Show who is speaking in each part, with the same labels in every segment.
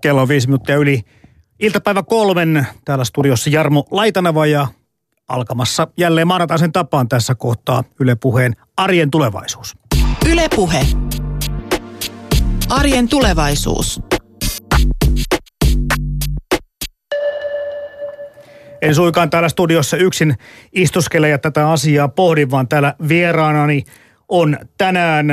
Speaker 1: Kello on viisi minuuttia yli iltapäivä kolmen. Täällä studiossa Jarmo Laitanava ja alkamassa jälleen maanantaisen tapaan tässä kohtaa Yle Puheen Arjen tulevaisuus.
Speaker 2: Yle Puhe. Arjen tulevaisuus.
Speaker 1: En suikaan täällä studiossa yksin istuskele ja tätä asiaa pohdin, vaan täällä vieraanani on tänään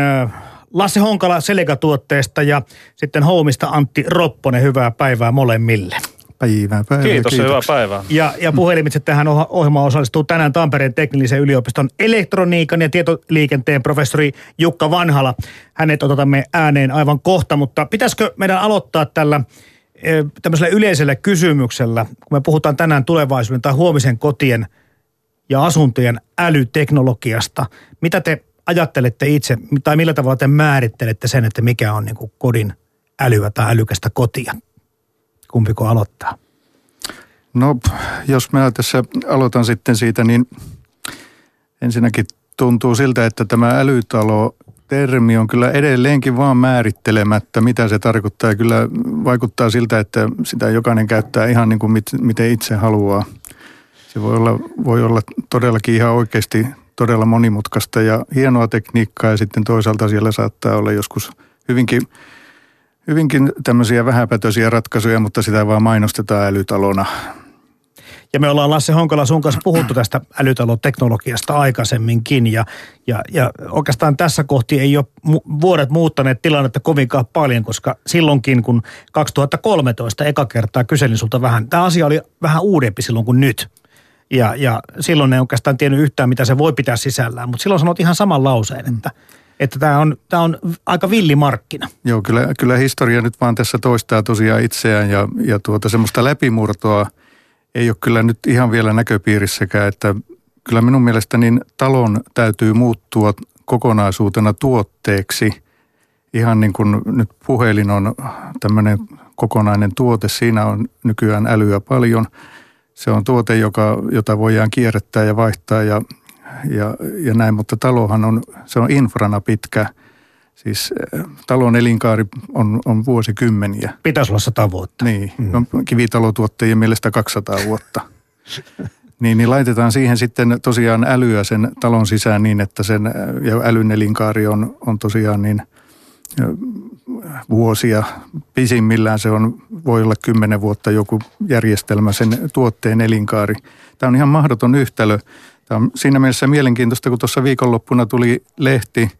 Speaker 1: Lasse Honkala Seleka-tuotteesta ja sitten Houmista Antti Ropponen. Hyvää päivää molemmille.
Speaker 3: Päivää, päivää.
Speaker 4: Kiitos, kiitos. hyvää päivää.
Speaker 1: Ja, ja puhelimitse tähän ohjelmaan osallistuu tänään Tampereen teknillisen yliopiston elektroniikan ja tietoliikenteen professori Jukka Vanhala. Hänet otamme ääneen aivan kohta, mutta pitäisikö meidän aloittaa tällä tämmöisellä yleisellä kysymyksellä, kun me puhutaan tänään tulevaisuuden tai huomisen kotien ja asuntojen älyteknologiasta. Mitä te ajattelette itse, tai millä tavalla te määrittelette sen, että mikä on niin kodin älyä tai älykästä kotia? Kumpiko aloittaa?
Speaker 3: No, jos mä tässä aloitan sitten siitä, niin ensinnäkin tuntuu siltä, että tämä älytalo termi on kyllä edelleenkin vaan määrittelemättä, mitä se tarkoittaa. Kyllä vaikuttaa siltä, että sitä jokainen käyttää ihan niin kuin mit, miten itse haluaa. Se voi olla, voi olla todellakin ihan oikeasti todella monimutkaista ja hienoa tekniikkaa ja sitten toisaalta siellä saattaa olla joskus hyvinkin, hyvinkin tämmöisiä vähäpätöisiä ratkaisuja, mutta sitä vaan mainostetaan älytalona.
Speaker 1: Ja me ollaan Lasse Honkola sun kanssa puhuttu tästä älytaloteknologiasta aikaisemminkin ja, ja, ja oikeastaan tässä kohti ei ole mu- vuodet muuttaneet tilannetta kovinkaan paljon, koska silloinkin kun 2013 eka kertaa kyselin sulta vähän, tämä asia oli vähän uudempi silloin kuin nyt. Ja, ja silloin ei oikeastaan tiennyt yhtään, mitä se voi pitää sisällään. Mutta silloin sanot ihan saman lauseen, että, että tämä on, tämä on aika villimarkkina.
Speaker 3: Joo, kyllä, kyllä historia nyt vaan tässä toistaa tosiaan itseään ja, ja tuota semmoista läpimurtoa ei ole kyllä nyt ihan vielä näköpiirissäkään, että kyllä minun mielestäni niin talon täytyy muuttua kokonaisuutena tuotteeksi. Ihan niin kuin nyt puhelin on tämmöinen kokonainen tuote, siinä on nykyään älyä paljon – se on tuote, joka, jota voidaan kierrättää ja vaihtaa ja, ja, ja näin, mutta talohan on, se on infrana pitkä. Siis eh, talon elinkaari on, on vuosikymmeniä.
Speaker 1: Pitäisi olla sata vuotta.
Speaker 3: Niin, mm. no, kivitalotuottajien mielestä 200 vuotta. niin, niin laitetaan siihen sitten tosiaan älyä sen talon sisään niin, että sen ja älyn elinkaari on, on tosiaan niin – vuosia. Pisimmillään se on, voi olla kymmenen vuotta joku järjestelmä, sen tuotteen elinkaari. Tämä on ihan mahdoton yhtälö. Tämä on siinä mielessä mielenkiintoista, kun tuossa viikonloppuna tuli lehti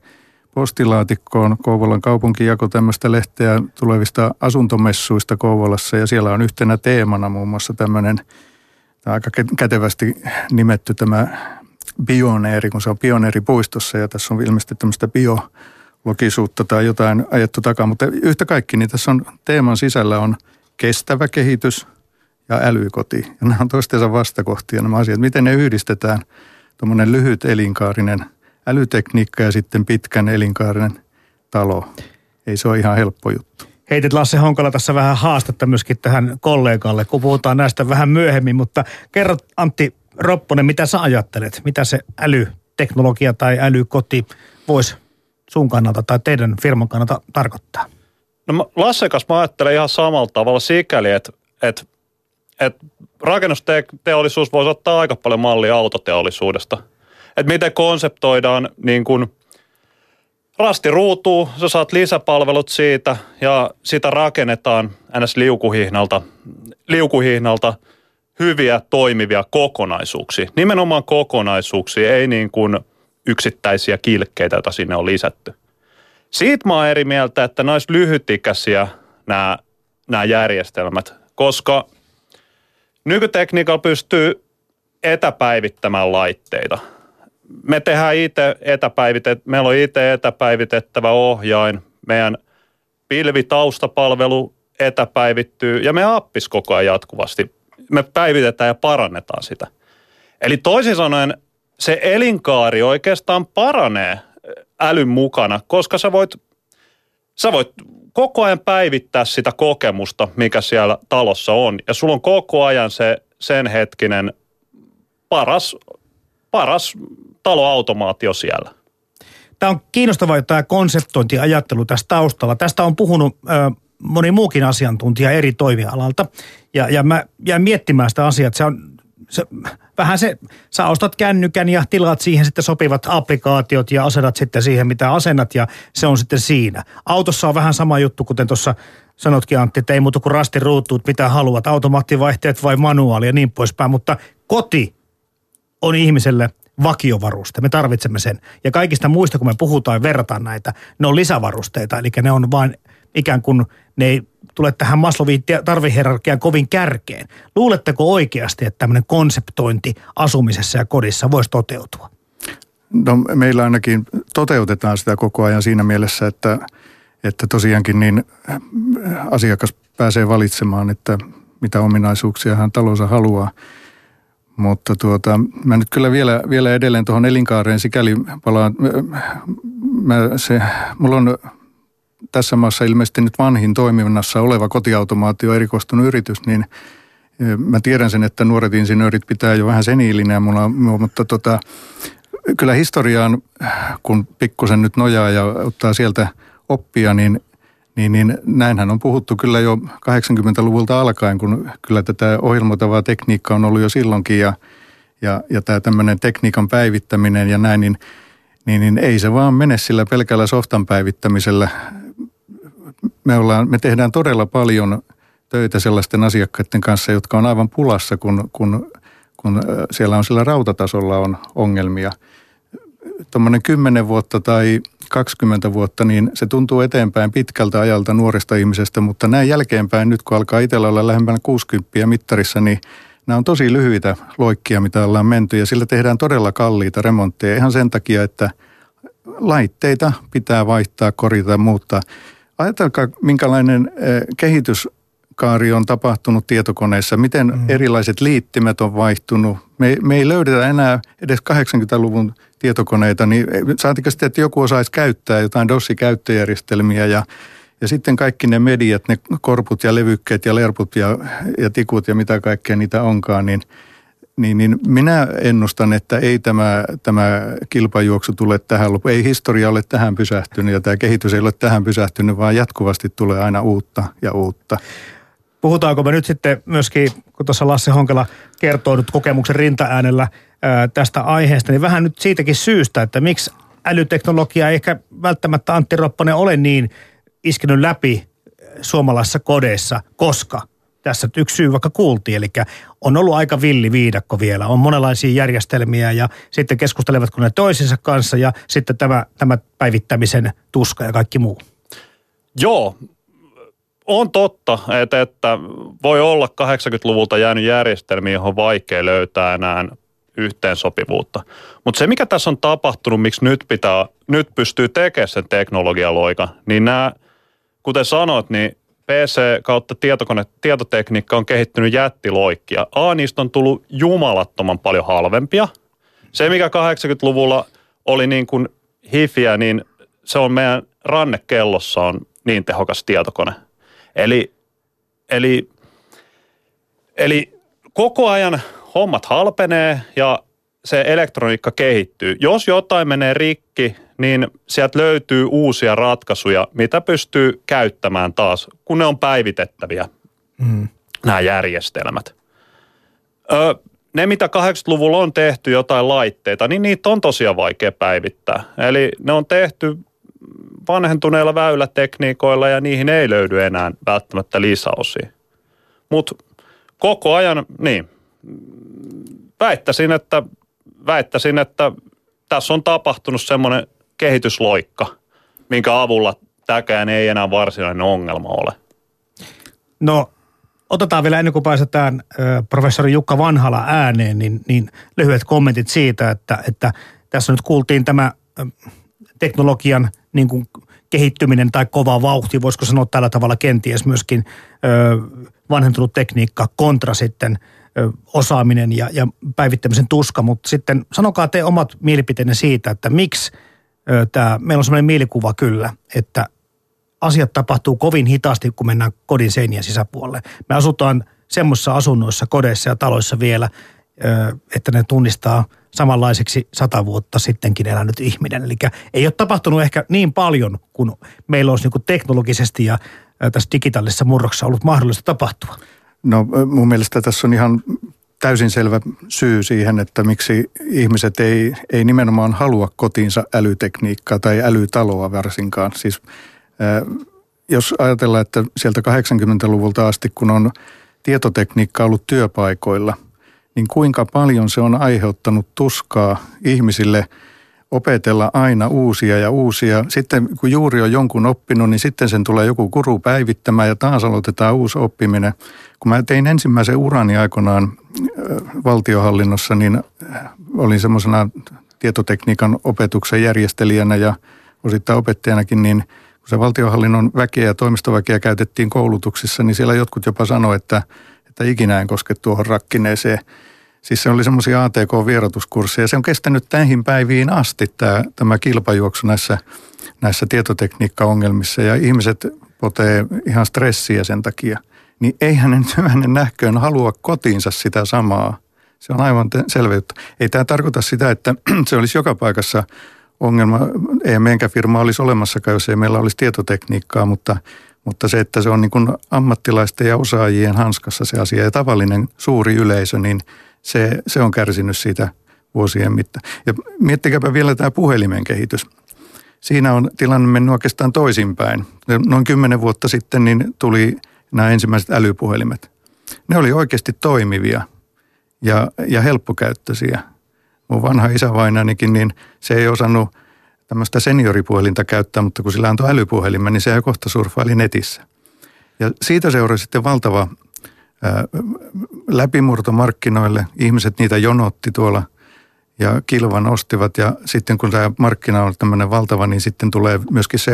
Speaker 3: postilaatikkoon. Kouvolan kaupunki jako tämmöistä lehteä tulevista asuntomessuista Kouvolassa ja siellä on yhtenä teemana muun muassa tämmöinen, tämä aika kätevästi nimetty tämä pioneeri, kun se on pioneeripuistossa ja tässä on ilmeisesti tämmöistä bio logisuutta tai jotain ajettu takaa, mutta yhtä kaikki, niin tässä on teeman sisällä on kestävä kehitys ja älykoti. Ja nämä on toistensa vastakohtia nämä asiat. Miten ne yhdistetään, tuommoinen lyhyt elinkaarinen älytekniikka ja sitten pitkän elinkaarinen talo. Ei se ole ihan helppo juttu.
Speaker 1: Heitit Lasse Honkola tässä vähän haastetta myöskin tähän kollegalle, kun puhutaan näistä vähän myöhemmin, mutta kerro Antti Ropponen, mitä sä ajattelet? Mitä se älyteknologia tai älykoti voisi sun kannalta tai teidän firman kannalta tarkoittaa?
Speaker 4: No Lasse kanssa mä ajattelen ihan samalla tavalla sikäli, että, että, että rakennusteollisuus voisi ottaa aika paljon mallia autoteollisuudesta. Että miten konseptoidaan niin kuin rasti ruutuu, sä saat lisäpalvelut siitä ja sitä rakennetaan ns. liukuhihnalta, liukuhihnalta hyviä toimivia kokonaisuuksia. Nimenomaan kokonaisuuksia, ei niin kuin – yksittäisiä kilkkeitä, joita sinne on lisätty. Siitä mä oon eri mieltä, että nämä olisi lyhytikäisiä nämä, nämä järjestelmät, koska nykytekniikalla pystyy etäpäivittämään laitteita. Me tehdään itse etäpäivitet, meillä on itse etäpäivitettävä ohjain, meidän pilvitaustapalvelu etäpäivittyy ja me appis koko ajan jatkuvasti. Me päivitetään ja parannetaan sitä. Eli toisin sanoen se elinkaari oikeastaan paranee älyn mukana, koska sä voit, sä voit koko ajan päivittää sitä kokemusta, mikä siellä talossa on. Ja sulla on koko ajan se sen hetkinen paras, paras taloautomaatio siellä.
Speaker 1: Tämä on kiinnostavaa tämä konseptointiajattelu tässä taustalla. Tästä on puhunut ö, moni muukin asiantuntija eri toimialalta. Ja, ja mä jään miettimään sitä asiaa, että se on se, vähän se, sä ostat kännykän ja tilaat siihen sitten sopivat applikaatiot ja asennat sitten siihen, mitä asennat ja se on sitten siinä. Autossa on vähän sama juttu, kuten tuossa sanotkin Antti, että ei muuta kuin rastin ruutuut, mitä haluat, automaattivaihteet vai manuaali ja niin poispäin, mutta koti on ihmiselle vakiovaruste. Me tarvitsemme sen. Ja kaikista muista, kun me puhutaan ja verrataan näitä, ne on lisävarusteita. Eli ne on vain ikään kuin, ne ei tule tähän Maslowiin tarvihierarkian kovin kärkeen. Luuletteko oikeasti, että tämmöinen konseptointi asumisessa ja kodissa voisi toteutua?
Speaker 3: No meillä ainakin toteutetaan sitä koko ajan siinä mielessä, että, että tosiaankin niin äh, asiakas pääsee valitsemaan, että mitä ominaisuuksia hän talonsa haluaa. Mutta tuota, mä nyt kyllä vielä, vielä edelleen tuohon elinkaareen sikäli palaan. Mä se, mulla on tässä maassa ilmeisesti nyt vanhin toiminnassa oleva kotiautomaatio erikoistunut yritys, niin e, mä tiedän sen, että nuoret insinöörit pitää jo vähän seniilinä mulla, mutta tota, kyllä historiaan, kun pikkusen nyt nojaa ja ottaa sieltä oppia, niin, niin, niin näinhän on puhuttu kyllä jo 80-luvulta alkaen, kun kyllä tätä ohjelmoitavaa tekniikkaa on ollut jo silloinkin ja, ja, ja tämä tämmöinen tekniikan päivittäminen ja näin, niin, niin, niin ei se vaan mene sillä pelkällä softan päivittämisellä me, ollaan, me tehdään todella paljon töitä sellaisten asiakkaiden kanssa, jotka on aivan pulassa, kun, kun, kun siellä on sillä rautatasolla on ongelmia. Tuommoinen 10 vuotta tai 20 vuotta, niin se tuntuu eteenpäin pitkältä ajalta nuoresta ihmisestä, mutta näin jälkeenpäin, nyt kun alkaa itsellä olla lähempänä 60 mittarissa, niin nämä on tosi lyhyitä loikkia, mitä ollaan menty, ja sillä tehdään todella kalliita remontteja ihan sen takia, että laitteita pitää vaihtaa, korjata ja muuttaa. Ajatelkaa, minkälainen eh, kehityskaari on tapahtunut tietokoneissa, miten mm. erilaiset liittimet on vaihtunut. Me, me ei löydetä enää edes 80-luvun tietokoneita, niin saatika sitten, että joku osaisi käyttää jotain DOS-käyttöjärjestelmiä ja, ja sitten kaikki ne mediat, ne korput ja levykkeet ja lerput ja, ja tikut ja mitä kaikkea niitä onkaan, niin – niin, niin minä ennustan, että ei tämä, tämä kilpajuoksu tule tähän loppuun. Ei historia ole tähän pysähtynyt ja tämä kehitys ei ole tähän pysähtynyt, vaan jatkuvasti tulee aina uutta ja uutta.
Speaker 1: Puhutaanko me nyt sitten myöskin, kun tuossa Lasse Honkela kertoo nyt kokemuksen rintaäänellä ää, tästä aiheesta, niin vähän nyt siitäkin syystä, että miksi älyteknologia ei ehkä välttämättä Antti Ropponen ole niin iskenyt läpi suomalaisissa kodeissa, koska – tässä yksi syy vaikka kuultiin, eli on ollut aika villi viidakko vielä. On monenlaisia järjestelmiä ja sitten keskustelevatko ne toisensa kanssa ja sitten tämä, tämä päivittämisen tuska ja kaikki muu.
Speaker 4: Joo, on totta, että, että voi olla 80-luvulta jäänyt järjestelmiä, johon on vaikea löytää enää yhteensopivuutta. Mutta se, mikä tässä on tapahtunut, miksi nyt, pitää, nyt pystyy tekemään sen teknologialoika, niin nämä, kuten sanoit, niin PC kautta tietokone, tietotekniikka on kehittynyt jättiloikkia. A, niistä on tullut jumalattoman paljon halvempia. Se, mikä 80-luvulla oli niin kuin hifiä, niin se on meidän rannekellossa on niin tehokas tietokone. Eli, eli, eli koko ajan hommat halpenee ja se elektroniikka kehittyy. Jos jotain menee rikki, niin sieltä löytyy uusia ratkaisuja, mitä pystyy käyttämään taas, kun ne on päivitettäviä, mm. nämä järjestelmät. Ö, ne, mitä 80-luvulla on tehty jotain laitteita, niin niitä on tosiaan vaikea päivittää. Eli ne on tehty vanhentuneilla väylätekniikoilla ja niihin ei löydy enää välttämättä lisäosia. Mutta koko ajan, niin, väittäisin, että, väittäisin, että tässä on tapahtunut semmoinen kehitysloikka, minkä avulla tämäkään ei enää varsinainen ongelma ole.
Speaker 1: No otetaan vielä ennen kuin pääsetään professori Jukka Vanhala ääneen, niin, niin lyhyet kommentit siitä, että, että tässä nyt kuultiin tämä teknologian niin kuin kehittyminen tai kova vauhti, voisiko sanoa tällä tavalla kenties myöskin vanhentunut tekniikka kontra sitten osaaminen ja, ja päivittämisen tuska, mutta sitten sanokaa te omat mielipiteenne siitä, että miksi – tämä, meillä on sellainen mielikuva kyllä, että asiat tapahtuu kovin hitaasti, kun mennään kodin seinien sisäpuolelle. Me asutaan semmoisissa asunnoissa, kodeissa ja taloissa vielä, että ne tunnistaa samanlaiseksi sata vuotta sittenkin elänyt ihminen. Eli ei ole tapahtunut ehkä niin paljon, kun meillä olisi niin teknologisesti ja tässä digitaalisessa murroksessa ollut mahdollista tapahtua?
Speaker 3: No mun mielestä tässä on ihan täysin selvä syy siihen, että miksi ihmiset ei, ei nimenomaan halua kotiinsa älytekniikkaa tai älytaloa varsinkaan. Siis jos ajatellaan, että sieltä 80-luvulta asti, kun on tietotekniikka ollut työpaikoilla, niin kuinka paljon se on aiheuttanut tuskaa ihmisille opetella aina uusia ja uusia. Sitten kun juuri on jonkun oppinut, niin sitten sen tulee joku kuru päivittämään ja taas aloitetaan uusi oppiminen. Kun mä tein ensimmäisen urani aikoinaan valtiohallinnossa, niin olin semmoisena tietotekniikan opetuksen järjestelijänä ja osittain opettajanakin, niin – kun se valtiohallinnon väkeä ja toimistoväkeä käytettiin koulutuksissa, niin siellä jotkut jopa sanoivat, että, että ikinä en koske tuohon rakkineeseen. Siis se oli semmoisia ATK-vierotuskursseja. Se on kestänyt näihin päiviin asti tämä, tämä kilpajuoksu näissä, näissä tietotekniikkaongelmissa ja ihmiset potee ihan stressiä sen takia. Niin eihän ne nyt hyvänen nähköön halua kotiinsa sitä samaa. Se on aivan juttu. Ei tämä tarkoita sitä, että se olisi joka paikassa – ongelma. Ei meidänkään firma olisi olemassakaan, jos ei meillä olisi tietotekniikkaa, mutta, mutta se, että se on niin kuin ammattilaisten ja osaajien hanskassa se asia ja tavallinen suuri yleisö, niin se, se on kärsinyt siitä vuosien mittaan. Ja miettikääpä vielä tämä puhelimen kehitys. Siinä on tilanne mennyt oikeastaan toisinpäin. Noin kymmenen vuotta sitten niin tuli nämä ensimmäiset älypuhelimet. Ne oli oikeasti toimivia ja, ja helppokäyttöisiä – mun vanha isävainanikin, niin se ei osannut tämmöistä senioripuhelinta käyttää, mutta kun sillä antoi älypuhelimen, niin se kohta surffaili netissä. Ja siitä seurasi sitten valtava läpimurto markkinoille. Ihmiset niitä jonotti tuolla ja kilvan ostivat ja sitten kun tämä markkina on tämmöinen valtava, niin sitten tulee myöskin se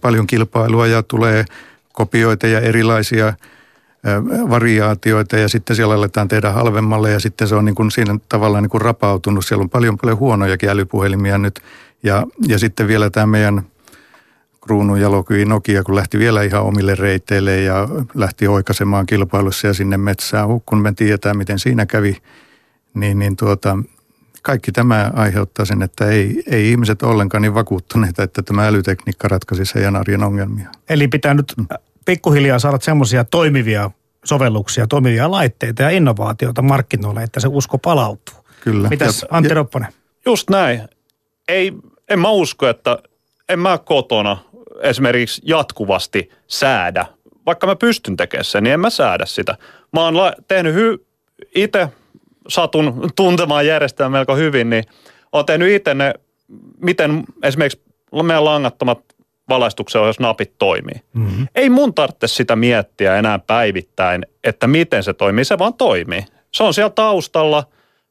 Speaker 3: paljon kilpailua ja tulee kopioita ja erilaisia – variaatioita ja sitten siellä aletaan tehdä halvemmalle ja sitten se on niin kuin siinä tavallaan niin kuin rapautunut. Siellä on paljon paljon huonojakin älypuhelimia nyt ja, ja sitten vielä tämä meidän kruunun jalokyi Nokia, kun lähti vielä ihan omille reiteille ja lähti oikaisemaan kilpailussa ja sinne metsään. Kun me tiedetään, miten siinä kävi, niin, niin tuota, kaikki tämä aiheuttaa sen, että ei, ei ihmiset ollenkaan niin vakuuttuneita, että tämä älytekniikka ratkaisisi heidän arjen ongelmia.
Speaker 1: Eli pitää nyt mm pikkuhiljaa saada semmoisia toimivia sovelluksia, toimivia laitteita ja innovaatioita markkinoille, että se usko palautuu.
Speaker 3: Kyllä.
Speaker 1: Mitäs ja, Antti Ropponen?
Speaker 4: Just näin. Ei, en mä usko, että en mä kotona esimerkiksi jatkuvasti säädä. Vaikka mä pystyn tekemään sen, niin en mä säädä sitä. Mä oon la- tehnyt hy- itse, satun tuntemaan järjestelmää melko hyvin, niin oon tehnyt itse ne, miten esimerkiksi meidän langattomat valaistuksen jos napit toimii. Mm-hmm. Ei mun tarvitse sitä miettiä enää päivittäin, että miten se toimii, se vaan toimii. Se on siellä taustalla,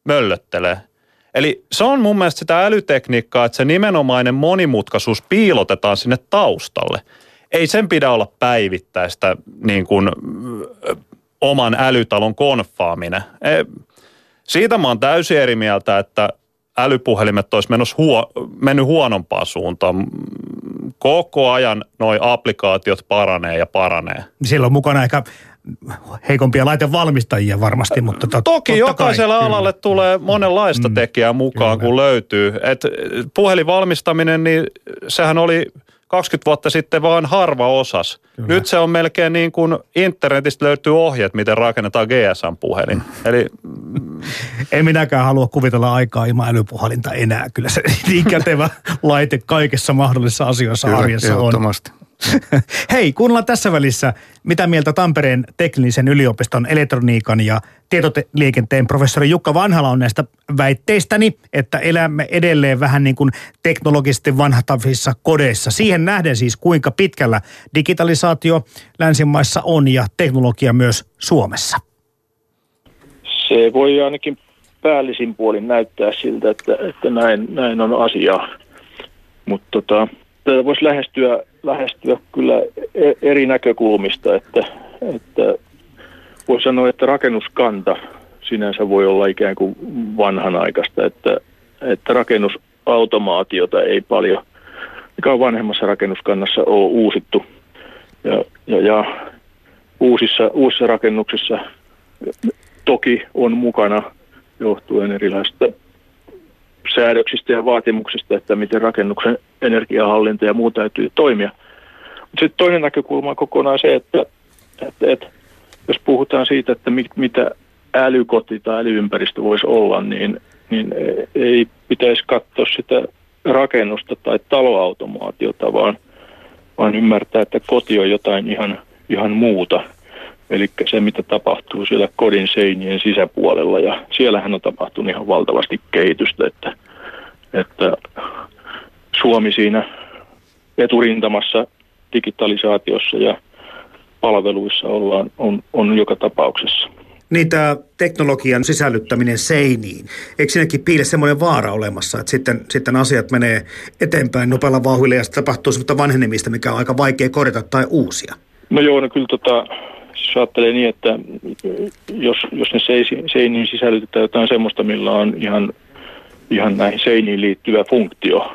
Speaker 4: möllöttelee. Eli se on mun mielestä sitä älytekniikkaa, että se nimenomainen monimutkaisuus piilotetaan sinne taustalle. Ei sen pidä olla päivittäistä niin kuin, oman älytalon konfaaminen. E, siitä mä oon täysin eri mieltä, että älypuhelimet olisi huo, mennyt huonompaan suuntaan koko ajan noi applikaatiot paranee ja paranee.
Speaker 1: Siellä on mukana ehkä heikompia laitevalmistajia varmasti, mutta tot,
Speaker 4: Toki jokaisella kai, alalle kyllä. tulee monenlaista mm, tekijää mukaan, kyllä. kun löytyy. Et puhelinvalmistaminen, niin sehän oli 20 vuotta sitten vaan harva osas. Kyllä. Nyt se on melkein niin kuin internetistä löytyy ohjeet, miten rakennetaan GSM-puhelin. Eli...
Speaker 1: en minäkään halua kuvitella aikaa ilman älypuhelinta enää. Kyllä se niin kätevä laite kaikessa mahdollisissa asioissa Kyllä, arjessa on. Hei, kuunnellaan tässä välissä, mitä mieltä Tampereen teknillisen yliopiston elektroniikan ja tietoliikenteen professori Jukka Vanhala on näistä väitteistäni, että elämme edelleen vähän niin kuin teknologisesti vanhatavissa kodeissa. Siihen nähden siis, kuinka pitkällä digitalisaatio länsimaissa on ja teknologia myös Suomessa.
Speaker 5: Se voi ainakin päällisin puolin näyttää siltä, että, että näin, näin on asia. Mutta tota, tätä voisi lähestyä, lähestyä kyllä e-, eri näkökulmista, että, että voi sanoa, että rakennuskanta sinänsä voi olla ikään kuin vanhanaikaista, että, että rakennusautomaatiota ei paljon, mikä on vanhemmassa rakennuskannassa, ole uusittu. Ja, ja, ja uusissa, uusissa rakennuksissa toki on mukana johtuen erilaisista säädöksistä ja vaatimuksista, että miten rakennuksen energiahallinta ja muu täytyy toimia. sitten toinen näkökulma on kokonaan se, että, että, että jos puhutaan siitä, että mit, mitä älykoti tai älyympäristö voisi olla, niin, niin ei pitäisi katsoa sitä rakennusta tai taloautomaatiota, vaan, vaan ymmärtää, että koti on jotain ihan, ihan muuta. Eli se, mitä tapahtuu siellä kodin seinien sisäpuolella. Ja siellähän on tapahtunut ihan valtavasti kehitystä, että, että Suomi siinä eturintamassa digitalisaatiossa ja palveluissa ollaan, on, on joka tapauksessa.
Speaker 1: Niin tämä teknologian sisällyttäminen seiniin, eikö siinäkin piile semmoinen vaara olemassa, että sitten, sitten asiat menee eteenpäin nopealla vauhdilla ja sitten tapahtuu semmoista vanhenemista, mikä on aika vaikea korjata tai uusia?
Speaker 5: No joo, no kyllä tota, jos ajattelee niin, että jos, jos ne seiniin sisällytetään jotain semmoista, millä on ihan, ihan näihin seiniin liittyvä funktio,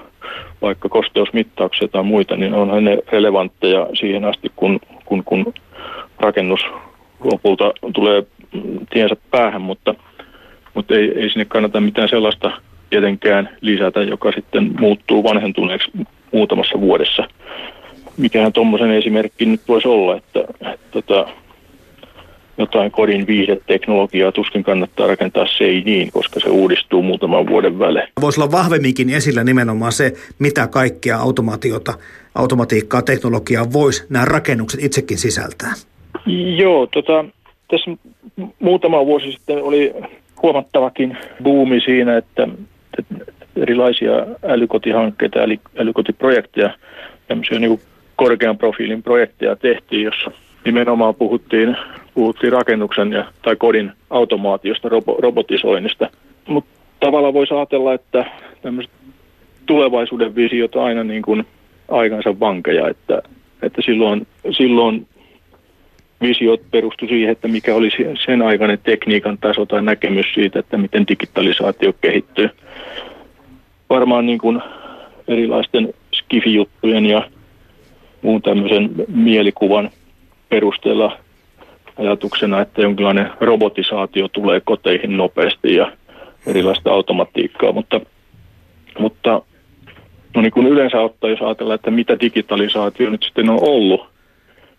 Speaker 5: vaikka kosteusmittauksia tai muita, niin onhan ne relevantteja siihen asti, kun, kun, kun rakennus lopulta tulee tiensä päähän, mutta, mutta ei, ei sinne kannata mitään sellaista tietenkään lisätä, joka sitten muuttuu vanhentuneeksi muutamassa vuodessa. Mikähän tuommoisen esimerkki nyt voisi olla, että, että, että tota, jotain kodin viihdeteknologiaa tuskin kannattaa rakentaa seiniin, koska se uudistuu muutaman vuoden välein.
Speaker 1: Voisi olla vahvemminkin esillä nimenomaan se, mitä kaikkea automaatiota, automatiikkaa, teknologiaa voisi nämä rakennukset itsekin sisältää.
Speaker 5: Joo, tota, tässä muutama vuosi sitten oli huomattavakin buumi siinä, että, että erilaisia älykotihankkeita, äly, älykotiprojekteja, tämmöisiä niin korkean profiilin projekteja tehtiin, jossa nimenomaan puhuttiin, puhuttiin rakennuksen ja, tai kodin automaatiosta, robo, robotisoinnista. Mutta tavallaan voisi ajatella, että tämmöiset tulevaisuuden visiot aina niin kuin aikansa vankeja, että, että silloin, silloin visiot perustu siihen, että mikä oli sen aikainen tekniikan taso tai näkemys siitä, että miten digitalisaatio kehittyy. Varmaan niin kuin erilaisten skifijuttujen ja muun tämmöisen mielikuvan perusteella ajatuksena, että jonkinlainen robotisaatio tulee koteihin nopeasti ja erilaista automatiikkaa, mutta, mutta no niin kuin yleensä ottaa, jos ajatellaan, että mitä digitalisaatio nyt sitten on ollut,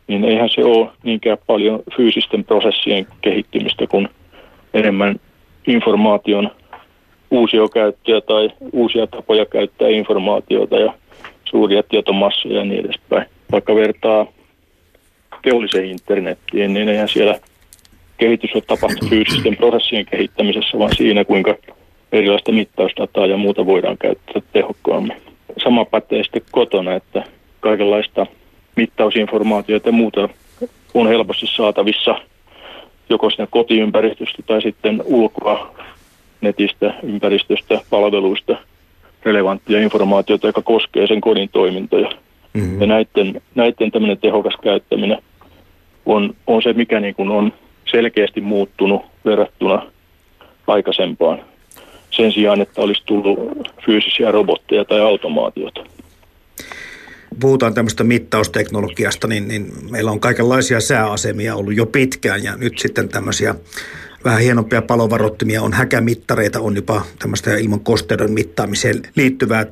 Speaker 5: niin eihän se ole niinkään paljon fyysisten prosessien kehittymistä kuin enemmän informaation uusiokäyttöä tai uusia tapoja käyttää informaatiota ja suuria tietomassoja ja niin edespäin. Vaikka vertaa teolliseen internettiin, niin eihän siellä kehitys ole tapahtunut fyysisten prosessien kehittämisessä, vaan siinä, kuinka erilaista mittausdataa ja muuta voidaan käyttää tehokkaammin. Sama pätee sitten kotona, että kaikenlaista mittausinformaatiota ja muuta on helposti saatavissa joko siinä kotiympäristöstä tai sitten ulkoa netistä, ympäristöstä, palveluista relevanttia informaatiota, joka koskee sen kodin toimintoja. Mm-hmm. Ja näiden, näiden tämmöinen tehokas käyttäminen on, on se, mikä niin kuin on selkeästi muuttunut verrattuna aikaisempaan. Sen sijaan, että olisi tullut fyysisiä robotteja tai automaatiota
Speaker 1: puhutaan tämmöistä mittausteknologiasta, niin, niin meillä on kaikenlaisia sääasemia ollut jo pitkään ja nyt sitten tämmöisiä vähän hienompia palovarottimia on häkämittareita, on jopa tämmöistä ilman kosteuden mittaamiseen liittyvää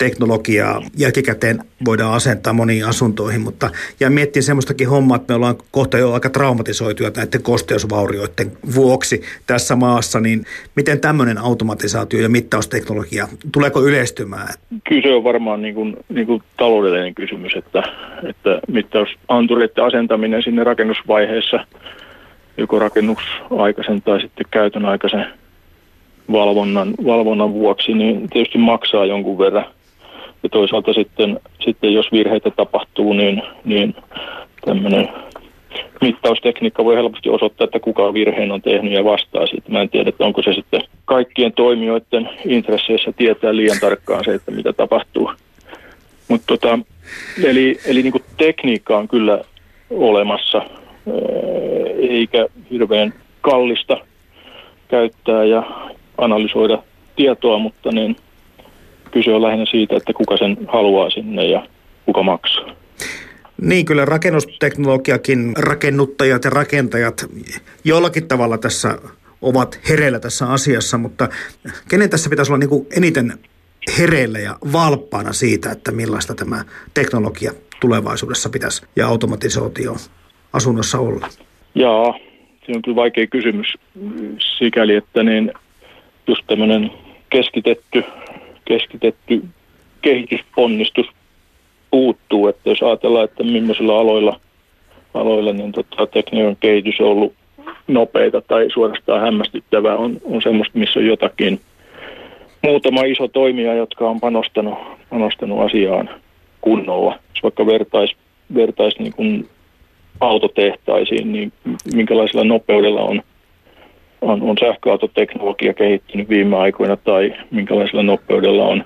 Speaker 1: teknologiaa jälkikäteen voidaan asentaa moniin asuntoihin, mutta ja miettii semmoistakin hommaa, että me ollaan kohta jo aika traumatisoituja näiden kosteusvaurioiden vuoksi tässä maassa, niin miten tämmöinen automatisaatio ja mittausteknologia, tuleeko yleistymään?
Speaker 5: Kyllä se on varmaan niin kuin, niin kuin taloudellinen kysymys, että, että mittausantureiden asentaminen sinne rakennusvaiheessa joko rakennusaikaisen tai sitten käytön aikaisen valvonnan, valvonnan vuoksi, niin tietysti maksaa jonkun verran – ja toisaalta sitten, sitten jos virheitä tapahtuu, niin, niin tämmöinen mittaustekniikka voi helposti osoittaa, että kuka virheen on tehnyt ja vastaa siitä. Mä en tiedä, että onko se sitten kaikkien toimijoiden intresseissä tietää liian tarkkaan se, että mitä tapahtuu. Mutta tota, eli, eli niin tekniikka on kyllä olemassa, eikä hirveän kallista käyttää ja analysoida tietoa, mutta niin – kyse on lähinnä siitä, että kuka sen haluaa sinne ja kuka maksaa.
Speaker 1: Niin, kyllä rakennusteknologiakin rakennuttajat ja rakentajat jollakin tavalla tässä ovat hereillä tässä asiassa, mutta kenen tässä pitäisi olla niin kuin eniten hereillä ja valppaana siitä, että millaista tämä teknologia tulevaisuudessa pitäisi ja automatisaatio asunnossa olla?
Speaker 5: Jaa, se on kyllä vaikea kysymys sikäli, että niin just tämmöinen keskitetty, keskitetty kehitysponnistus puuttuu, että jos ajatellaan, että millaisilla aloilla, aloilla niin tota, tekniikan kehitys on ollut nopeita tai suorastaan hämmästyttävää, on, on semmoista, missä on jotakin muutama iso toimija, jotka on panostanut, panostanut asiaan kunnolla. Jos vaikka vertaisi vertais niin kuin autotehtaisiin, niin minkälaisella nopeudella on, on, on sähköautoteknologia kehittynyt viime aikoina tai minkälaisella nopeudella on,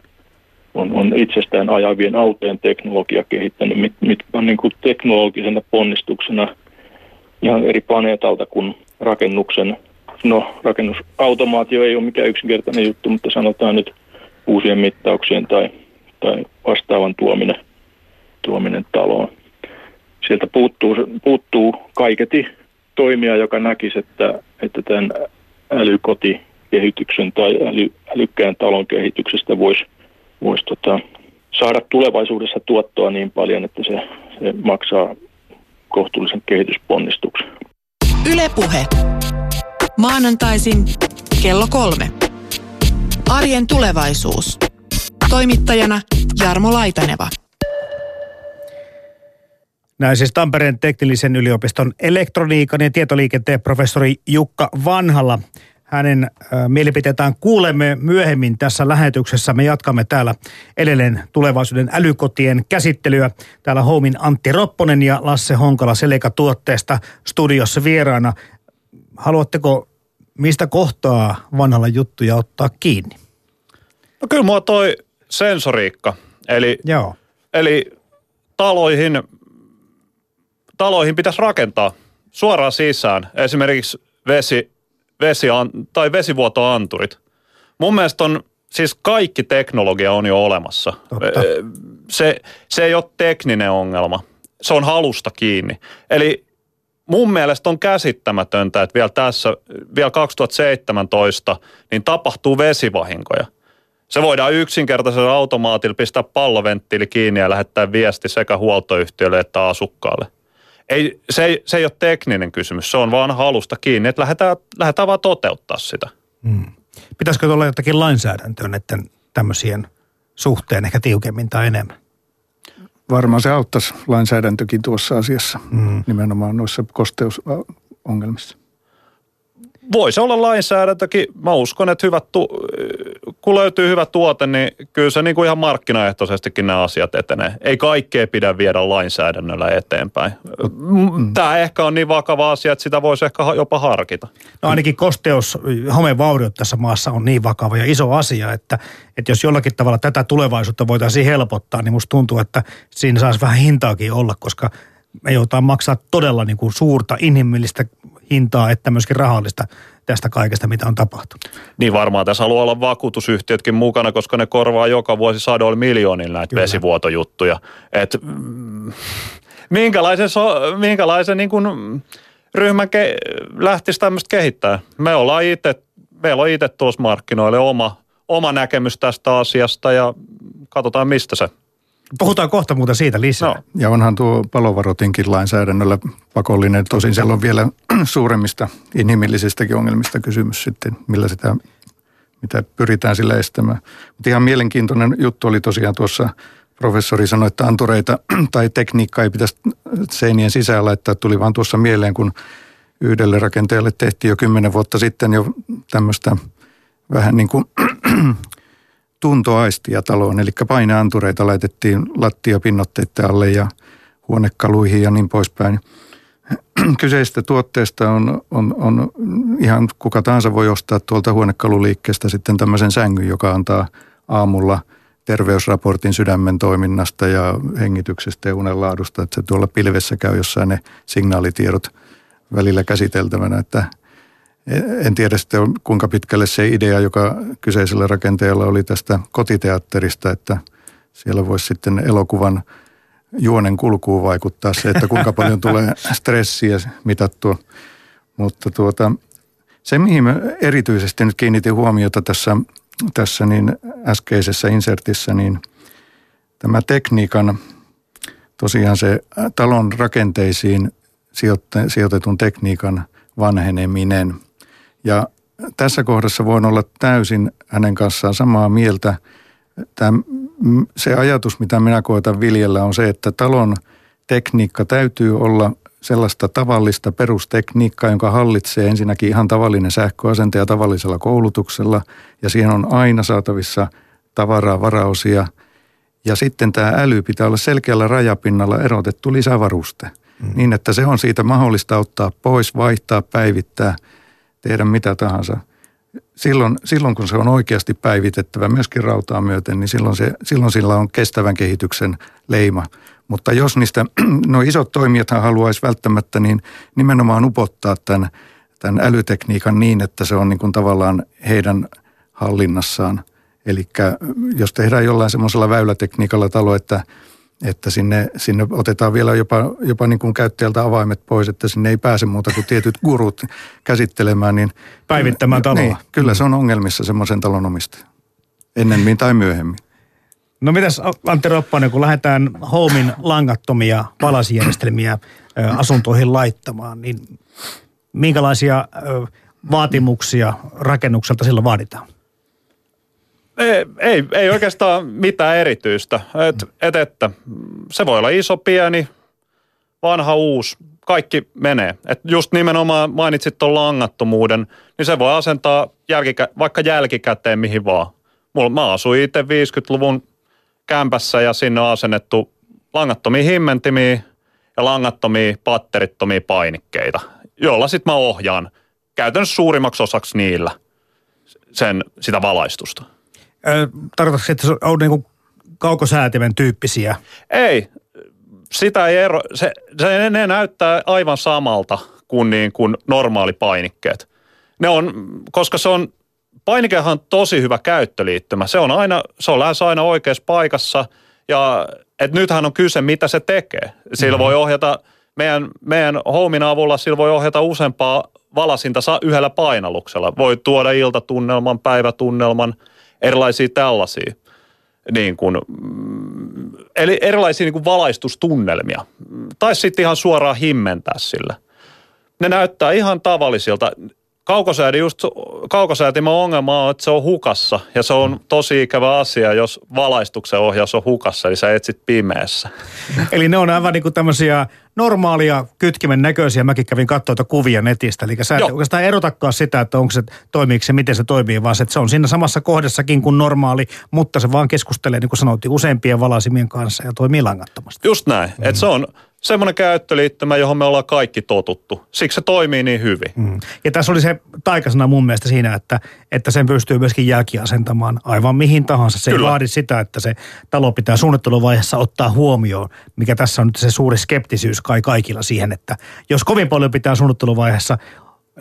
Speaker 5: on, on itsestään ajavien autojen teknologia kehittänyt, mit, mitkä on niin kuin teknologisena ponnistuksena ihan eri planeetalta kuin rakennuksen. No, rakennusautomaatio ei ole mikään yksinkertainen juttu, mutta sanotaan nyt uusien mittauksien tai, tai vastaavan tuominen, tuominen taloon sieltä puuttuu, puuttuu kaiketi toimija, joka näkisi, että, että tämän älykotikehityksen tai äly, älykkään talon kehityksestä voisi vois tota, saada tulevaisuudessa tuottoa niin paljon, että se, se maksaa kohtuullisen kehitysponnistuksen.
Speaker 2: Ylepuhe. Maanantaisin kello kolme. Arjen tulevaisuus. Toimittajana Jarmo Laitaneva.
Speaker 1: Näin siis Tampereen teknillisen yliopiston elektroniikan ja tietoliikenteen professori Jukka Vanhalla. Hänen äh, mielipiteetään kuulemme myöhemmin tässä lähetyksessä. Me jatkamme täällä edelleen tulevaisuuden älykotien käsittelyä. Täällä Homin Antti Ropponen ja Lasse Honkala Seleka tuotteesta studiossa vieraana. Haluatteko mistä kohtaa vanhalla juttuja ottaa kiinni?
Speaker 4: No kyllä mua toi sensoriikka. Eli,
Speaker 1: Joo.
Speaker 4: eli taloihin taloihin pitäisi rakentaa suoraan sisään esimerkiksi vesi, vesi tai vesivuotoanturit. Mun mielestä on, siis kaikki teknologia on jo olemassa.
Speaker 1: Totta.
Speaker 4: Se, se ei ole tekninen ongelma. Se on halusta kiinni. Eli mun mielestä on käsittämätöntä, että vielä tässä, vielä 2017, niin tapahtuu vesivahinkoja. Se voidaan yksinkertaisella automaatilla pistää palloventtiili kiinni ja lähettää viesti sekä huoltoyhtiölle että asukkaalle ei, se, ei, se ei ole tekninen kysymys, se on vaan halusta kiinni, että lähdetään, lähdetään vaan toteuttaa sitä.
Speaker 1: Hmm. Pitäisikö olla jotakin lainsäädäntöä näiden tämmöisien suhteen ehkä tiukemmin tai enemmän?
Speaker 3: Varmaan se auttaisi lainsäädäntökin tuossa asiassa, hmm. nimenomaan noissa kosteusongelmissa.
Speaker 4: Voisi olla lainsäädäntökin. Mä uskon, että hyvät tu- kun löytyy hyvä tuote, niin kyllä se niin kuin ihan markkinaehtoisestikin nämä asiat etenee. Ei kaikkea pidä viedä lainsäädännöllä eteenpäin. Tämä ehkä on niin vakava asia, että sitä voisi ehkä jopa harkita.
Speaker 1: No ainakin kosteus, homevauriot tässä maassa on niin vakava ja iso asia, että, että jos jollakin tavalla tätä tulevaisuutta voitaisiin helpottaa, niin musta tuntuu, että siinä saisi vähän hintaakin olla, koska me joudutaan maksaa todella niin kuin suurta inhimillistä hintaa, että myöskin rahallista tästä kaikesta, mitä on tapahtunut.
Speaker 4: Niin varmaan tässä haluaa olla vakuutusyhtiötkin mukana, koska ne korvaa joka vuosi sadoilla miljoonilla näitä Kyllä. vesivuotojuttuja. Et, mm, minkälaisen, so, minkälaisen niin kuin ryhmän ke, lähtisi tämmöistä kehittää? Me ollaan itse, meillä on itse tuossa markkinoille oma, oma näkemys tästä asiasta ja katsotaan mistä se
Speaker 1: Puhutaan kohta muuta siitä lisää. No.
Speaker 3: Ja onhan tuo palovarotinkin lainsäädännöllä pakollinen. Tosin siellä on vielä suuremmista inhimillisistäkin ongelmista kysymys sitten, millä sitä, mitä pyritään sillä estämään. Mutta ihan mielenkiintoinen juttu oli tosiaan tuossa, professori sanoi, että antureita tai tekniikkaa ei pitäisi seinien sisään laittaa. Tuli vaan tuossa mieleen, kun yhdelle rakenteelle tehtiin jo kymmenen vuotta sitten jo tämmöistä vähän niin kuin tuntoaistia taloon, eli paineantureita laitettiin lattiapinnotteiden alle ja huonekaluihin ja niin poispäin. Kyseistä tuotteesta on, on, on ihan kuka tahansa voi ostaa tuolta huonekaluliikkeestä sitten tämmöisen sängyn, joka antaa aamulla terveysraportin sydämen toiminnasta ja hengityksestä ja unenlaadusta, että se tuolla pilvessä käy jossain ne signaalitiedot välillä käsiteltävänä, että – en tiedä sitten kuinka pitkälle se idea, joka kyseisellä rakenteella oli tästä kotiteatterista, että siellä voisi sitten elokuvan juonen kulkuun vaikuttaa se, että kuinka paljon tulee stressiä mitattua. Mutta tuota, se, mihin mä erityisesti nyt kiinnitin huomiota tässä, tässä niin äskeisessä insertissä, niin tämä tekniikan tosiaan se talon rakenteisiin sijoitetun tekniikan vanheneminen. Ja tässä kohdassa voin olla täysin hänen kanssaan samaa mieltä. Tämä, se ajatus, mitä minä koitan viljellä, on se, että talon tekniikka täytyy olla sellaista tavallista perustekniikkaa, jonka hallitsee ensinnäkin ihan tavallinen sähköasentaja tavallisella koulutuksella, ja siihen on aina saatavissa tavaraa, varaosia. Ja sitten tämä äly pitää olla selkeällä rajapinnalla erotettu lisävaruste, mm. niin että se on siitä mahdollista ottaa pois, vaihtaa, päivittää, tehdä mitä tahansa. Silloin, silloin kun se on oikeasti päivitettävä myöskin rautaa myöten, niin silloin, se, silloin sillä on kestävän kehityksen leima – mutta jos niistä, no isot toimijat haluaisi välttämättä niin nimenomaan upottaa tämän, tämän älytekniikan niin, että se on niin kuin tavallaan heidän hallinnassaan. Eli jos tehdään jollain semmoisella väylätekniikalla talo, että, että sinne, sinne otetaan vielä jopa, jopa niin kuin käyttäjältä avaimet pois, että sinne ei pääse muuta kuin tietyt gurut käsittelemään. Niin,
Speaker 1: Päivittämään taloa. Niin,
Speaker 3: kyllä se on ongelmissa semmoisen talon omistaja. Ennemmin tai myöhemmin.
Speaker 1: No mitäs Antti Roppanen, kun lähdetään Homin langattomia valasijärjestelmiä asuntoihin laittamaan, niin minkälaisia vaatimuksia rakennukselta sillä vaaditaan?
Speaker 4: Ei, ei, ei oikeastaan mitään erityistä. Et, et, että se voi olla iso, pieni, vanha, uusi. Kaikki menee. Et just nimenomaan mainitsit tuon langattomuuden, niin se voi asentaa jälkikä, vaikka jälkikäteen mihin vaan. Mulla, mä asuin itse 50-luvun kämpässä ja sinne on asennettu langattomia himmentimiä ja langattomia patterittomia painikkeita, jolla sitten mä ohjaan käytännössä suurimmaksi osaksi niillä sen, sitä valaistusta.
Speaker 1: Tarkoitatko, että se on niin kaukosäätimen tyyppisiä?
Speaker 4: Ei, sitä ei ero, se, se, ne näyttää aivan samalta kuin, niin kuin normaali painikkeet. Ne on, koska se on painikehan on tosi hyvä käyttöliittymä. Se on aina, se on lähes aina oikeassa paikassa ja et nythän on kyse, mitä se tekee. Sillä mm-hmm. voi ohjata, meidän, meidän Homin avulla sillä voi ohjata useampaa valasinta yhdellä painalluksella. Voi tuoda iltatunnelman, päivätunnelman, erilaisia tällaisia. Niin kuin, mm, eli erilaisia niin kuin valaistustunnelmia. Tai sitten ihan suoraan himmentää sillä. Ne näyttää ihan tavallisilta kaukosäädin just, kaukosäätimen ongelma on, että se on hukassa ja se on tosi ikävä asia, jos valaistuksen ohjaus on hukassa, eli sä etsit pimeässä.
Speaker 1: Eli ne on aivan niin kuin tämmöisiä normaalia kytkimen näköisiä. Mäkin kävin katsoa kuvia netistä. Eli sä et Joo. oikeastaan erotakaan sitä, että onko se, toimiiko se, miten se toimii, vaan se, että se on siinä samassa kohdassakin kuin normaali, mutta se vaan keskustelee, niin kuin sanottiin, useampien valasimien kanssa ja toimii langattomasti.
Speaker 4: Just näin. Mm. Että se on semmoinen käyttöliittymä, johon me ollaan kaikki totuttu. Siksi se toimii niin hyvin. Mm.
Speaker 1: Ja tässä oli se taikasana mun mielestä siinä, että, että sen pystyy myöskin jälkiasentamaan aivan mihin tahansa. Se Kyllä. ei vaadi sitä, että se talo pitää suunnitteluvaiheessa ottaa huomioon, mikä tässä on nyt se suuri skeptisyys kai kaikilla siihen, että jos kovin paljon pitää suunnitteluvaiheessa,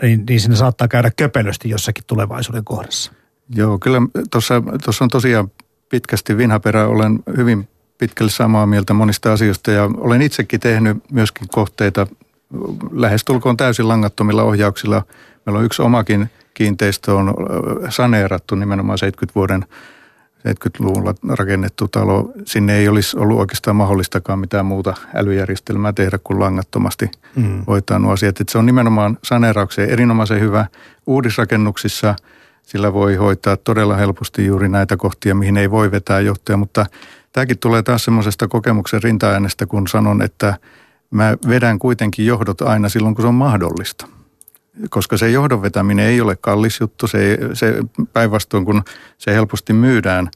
Speaker 1: niin, niin sinne saattaa käydä köpelösti jossakin tulevaisuuden kohdassa.
Speaker 3: Joo, kyllä tuossa on tosiaan pitkästi vinhaperä. Olen hyvin pitkälle samaa mieltä monista asioista ja olen itsekin tehnyt myöskin kohteita lähestulkoon täysin langattomilla ohjauksilla. Meillä on yksi omakin kiinteistö on saneerattu nimenomaan 70 vuoden 70-luvulla rakennettu talo. Sinne ei olisi ollut oikeastaan mahdollistakaan mitään muuta älyjärjestelmää tehdä kuin langattomasti mm. hoitaa nuo asiat. Että se on nimenomaan saneeraukseen erinomaisen hyvä uudisrakennuksissa. Sillä voi hoitaa todella helposti juuri näitä kohtia, mihin ei voi vetää johtoja, mutta Tämäkin tulee taas semmoisesta kokemuksen rintaäänestä, kun sanon, että mä vedän kuitenkin johdot aina silloin, kun se on mahdollista. Koska se johdon vetäminen ei ole kallis juttu, se, se päinvastoin kun se helposti myydään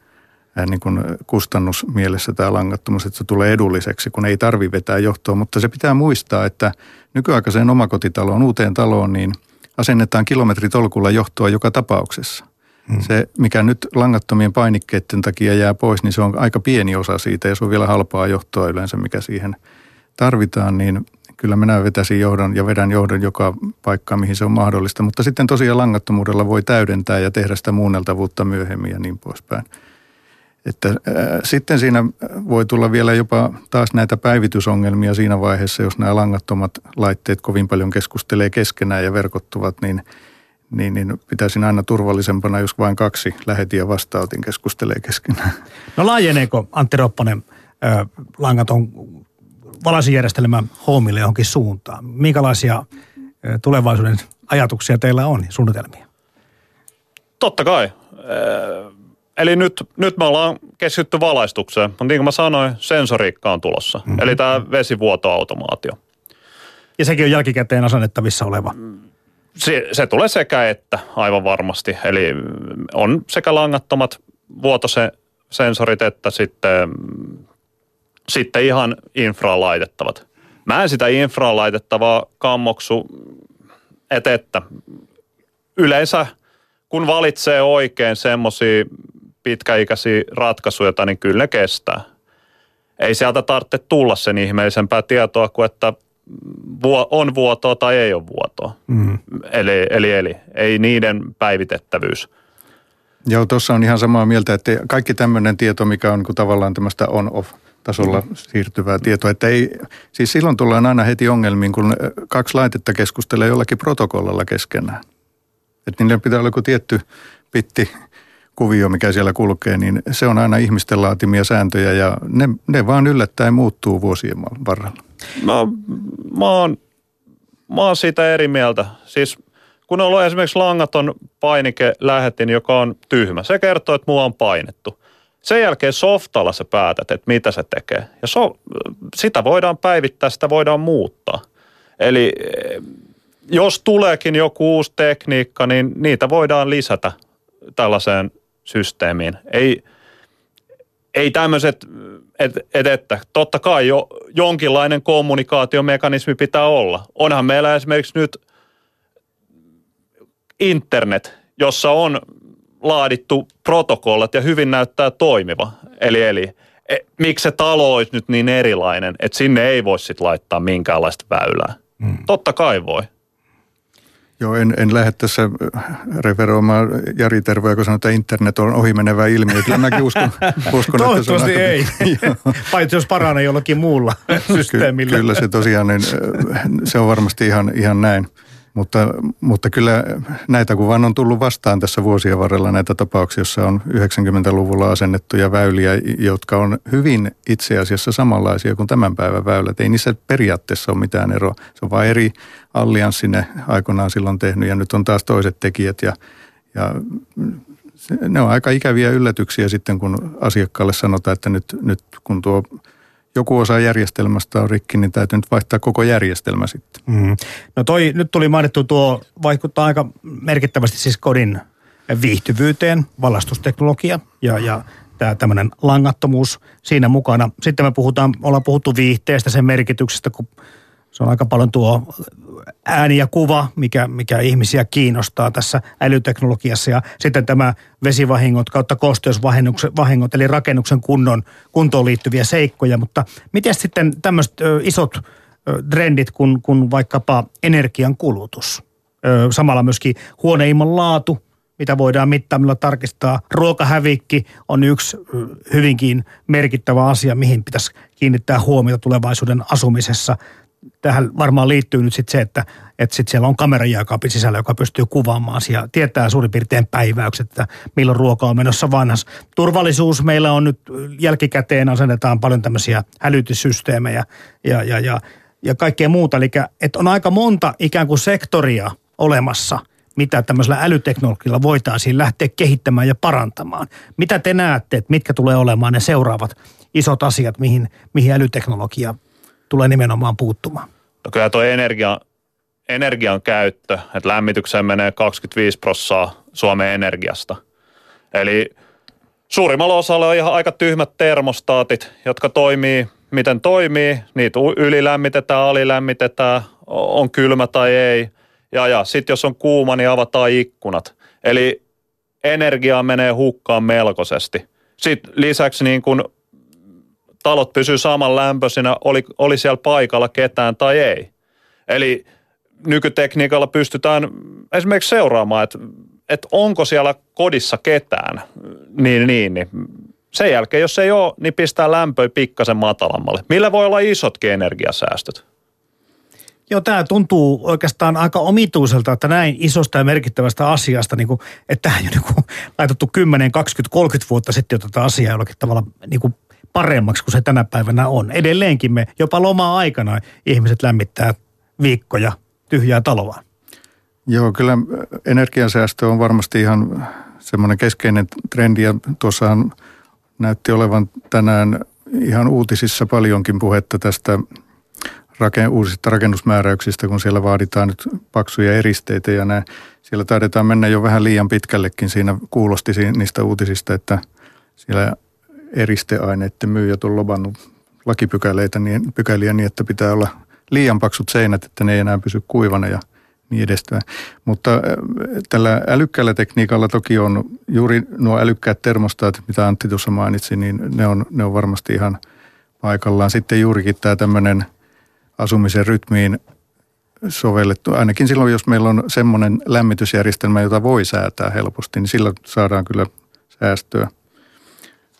Speaker 3: niin kuin kustannusmielessä tämä langattomuus, että se tulee edulliseksi, kun ei tarvi vetää johtoa. Mutta se pitää muistaa, että nykyaikaiseen omakotitaloon, uuteen taloon, niin asennetaan kilometritolkulla johtoa joka tapauksessa – Mm. Se, mikä nyt langattomien painikkeiden takia jää pois, niin se on aika pieni osa siitä ja se on vielä halpaa johtoa yleensä, mikä siihen tarvitaan, niin kyllä minä vetäisin johdon ja vedän johdon joka paikkaan, mihin se on mahdollista. Mutta sitten tosiaan langattomuudella voi täydentää ja tehdä sitä muunneltavuutta myöhemmin ja niin poispäin. Että, ää, sitten siinä voi tulla vielä jopa taas näitä päivitysongelmia siinä vaiheessa, jos nämä langattomat laitteet kovin paljon keskustelee keskenään ja verkottuvat, niin – niin, niin pitäisin aina turvallisempana, jos vain kaksi lähetin ja vastautin keskustelee keskenään.
Speaker 1: No laajeneeko Antti Ropponen äh, langaton valaisijärjestelmä hommille johonkin suuntaan. Minkälaisia tulevaisuuden ajatuksia teillä on, suunnitelmia?
Speaker 4: Totta kai. Eli nyt, nyt me ollaan keskitytty valaistukseen, mutta niin kuin mä sanoin, sensoriikka on tulossa. Mm-hmm. Eli tämä vesivuotoautomaatio.
Speaker 1: Ja sekin on jälkikäteen asennettavissa oleva.
Speaker 4: Se, se tulee sekä että aivan varmasti. Eli on sekä langattomat vuotosensorit että sitten, sitten ihan infraan laitettavat. Mä en sitä infraan laitettavaa kammoksu, et että yleensä kun valitsee oikein semmoisia pitkäikäisiä ratkaisuja, niin kyllä ne kestää. Ei sieltä tarvitse tulla sen ihmeellisempää tietoa kuin, että on vuotoa tai ei ole vuotoa. Mm. Eli, eli, eli ei niiden päivitettävyys.
Speaker 3: Joo, tuossa on ihan samaa mieltä, että kaikki tämmöinen tieto, mikä on tavallaan tämmöistä on-off tasolla mm. siirtyvää tietoa. Että ei, siis silloin tullaan aina heti ongelmiin, kun kaksi laitetta keskustelee jollakin protokollalla keskenään. Että niillä pitää olla joku tietty pitti kuvio, mikä siellä kulkee, niin se on aina ihmisten laatimia sääntöjä ja ne, ne vaan yllättäen muuttuu vuosien varrella.
Speaker 4: Mä, mä, oon, mä oon siitä eri mieltä. Siis kun on esimerkiksi langaton painike lähetin, joka on tyhmä, se kertoo, että mua on painettu. Sen jälkeen softalla sä päätät, että mitä se tekee. Ja so, sitä voidaan päivittää, sitä voidaan muuttaa. Eli jos tuleekin joku uusi tekniikka, niin niitä voidaan lisätä tällaiseen systeemiin. Ei, ei tämmöiset, että et, että totta kai jo jonkinlainen kommunikaatiomekanismi pitää olla. Onhan meillä esimerkiksi nyt internet, jossa on laadittu protokollat ja hyvin näyttää toimiva. Eli, eli e, miksi se talo olisi nyt niin erilainen, että sinne ei voi sitten laittaa minkäänlaista väylää. Hmm. Totta kai voi.
Speaker 3: Joo, en, en lähde tässä referoimaan Jari Tervoja, kun sanoo, että internet on ohimenevä ilmiö. Kyllä mäkin uskon, uskon
Speaker 1: että se on aika... ei, paitsi jos paranee jollakin muulla systeemillä.
Speaker 3: Ky- kyllä se tosiaan, niin, se on varmasti ihan, ihan näin. Mutta, mutta kyllä näitä kun vaan on tullut vastaan tässä vuosien varrella näitä tapauksia, joissa on 90-luvulla asennettuja väyliä, jotka on hyvin itse asiassa samanlaisia kuin tämän päivän väylät. Ei niissä periaatteessa ole mitään eroa. Se on vain eri allianssi ne aikoinaan silloin tehnyt ja nyt on taas toiset tekijät ja, ja ne on aika ikäviä yllätyksiä sitten, kun asiakkaalle sanotaan, että nyt, nyt kun tuo joku osa järjestelmästä on rikki, niin täytyy nyt vaihtaa koko järjestelmä sitten. Mm.
Speaker 1: No toi, nyt tuli mainittu tuo, vaikuttaa aika merkittävästi siis kodin viihtyvyyteen, valastusteknologia ja, ja tämä tämmöinen langattomuus siinä mukana. Sitten me puhutaan, ollaan puhuttu viihteestä, sen merkityksestä, kun se on aika paljon tuo ääni ja kuva, mikä, mikä ihmisiä kiinnostaa tässä älyteknologiassa. Ja sitten tämä vesivahingot kautta kosteusvahingot, eli rakennuksen kunnon, kuntoon liittyviä seikkoja. Mutta miten sitten tämmöiset isot trendit kuin, kuin vaikkapa energian kulutus? Samalla myöskin huoneimman laatu, mitä voidaan mittaamilla tarkistaa. Ruokahävikki on yksi hyvinkin merkittävä asia, mihin pitäisi kiinnittää huomiota tulevaisuuden asumisessa tähän varmaan liittyy nyt sitten se, että, että sit siellä on kamerajääkaapin sisällä, joka pystyy kuvaamaan asiaa. Tietää suurin piirtein päiväykset, että milloin ruoka on menossa vanhas. Turvallisuus meillä on nyt jälkikäteen asennetaan paljon tämmöisiä hälytyssysteemejä ja, ja, ja, ja kaikkea muuta. Eli että on aika monta ikään kuin sektoria olemassa, mitä tämmöisellä älyteknologialla voitaisiin lähteä kehittämään ja parantamaan. Mitä te näette, että mitkä tulee olemaan ne seuraavat isot asiat, mihin, mihin älyteknologia tulee nimenomaan puuttumaan?
Speaker 4: No kyllä tuo energia, energian käyttö, että lämmitykseen menee 25 prossaa Suomen energiasta. Eli suurimmalla osalla on ihan aika tyhmät termostaatit, jotka toimii miten toimii. Niitä ylilämmitetään, alilämmitetään, on kylmä tai ei. Ja, ja sitten jos on kuuma, niin avataan ikkunat. Eli energiaa menee hukkaan melkoisesti. Sitten lisäksi niin kun talot pysyy saman lämpöisenä, oli, oli siellä paikalla ketään tai ei. Eli nykytekniikalla pystytään esimerkiksi seuraamaan, että, että onko siellä kodissa ketään, niin, niin, niin sen jälkeen, jos ei ole, niin pistää lämpöä pikkasen matalammalle. Millä voi olla isotkin energiasäästöt?
Speaker 1: Joo, tämä tuntuu oikeastaan aika omituiselta, että näin isosta ja merkittävästä asiasta, niin kuin, että tähän jo niin kuin, laitettu 10, 20, 30 vuotta sitten jo tätä asiaa jollakin tavalla niin kuin paremmaksi kuin se tänä päivänä on. Edelleenkin me jopa loma-aikana ihmiset lämmittää viikkoja tyhjää taloa.
Speaker 3: Joo, kyllä energiansäästö on varmasti ihan semmoinen keskeinen trendi ja tuossahan näytti olevan tänään ihan uutisissa paljonkin puhetta tästä uusista rakennusmääräyksistä, kun siellä vaaditaan nyt paksuja eristeitä ja näin. Siellä taidetaan mennä jo vähän liian pitkällekin. Siinä kuulosti niistä uutisista, että siellä eristeaineiden myyjät on lobannut lakipykäleitä niin, pykäliä niin, että pitää olla liian paksut seinät, että ne ei enää pysy kuivana ja niin edespäin. Mutta äh, tällä älykkäällä tekniikalla toki on juuri nuo älykkäät termostaatit, mitä Antti tuossa mainitsi, niin ne on, ne on varmasti ihan paikallaan. Sitten juurikin tämä tämmöinen asumisen rytmiin sovellettu, ainakin silloin, jos meillä on semmoinen lämmitysjärjestelmä, jota voi säätää helposti, niin sillä saadaan kyllä säästöä.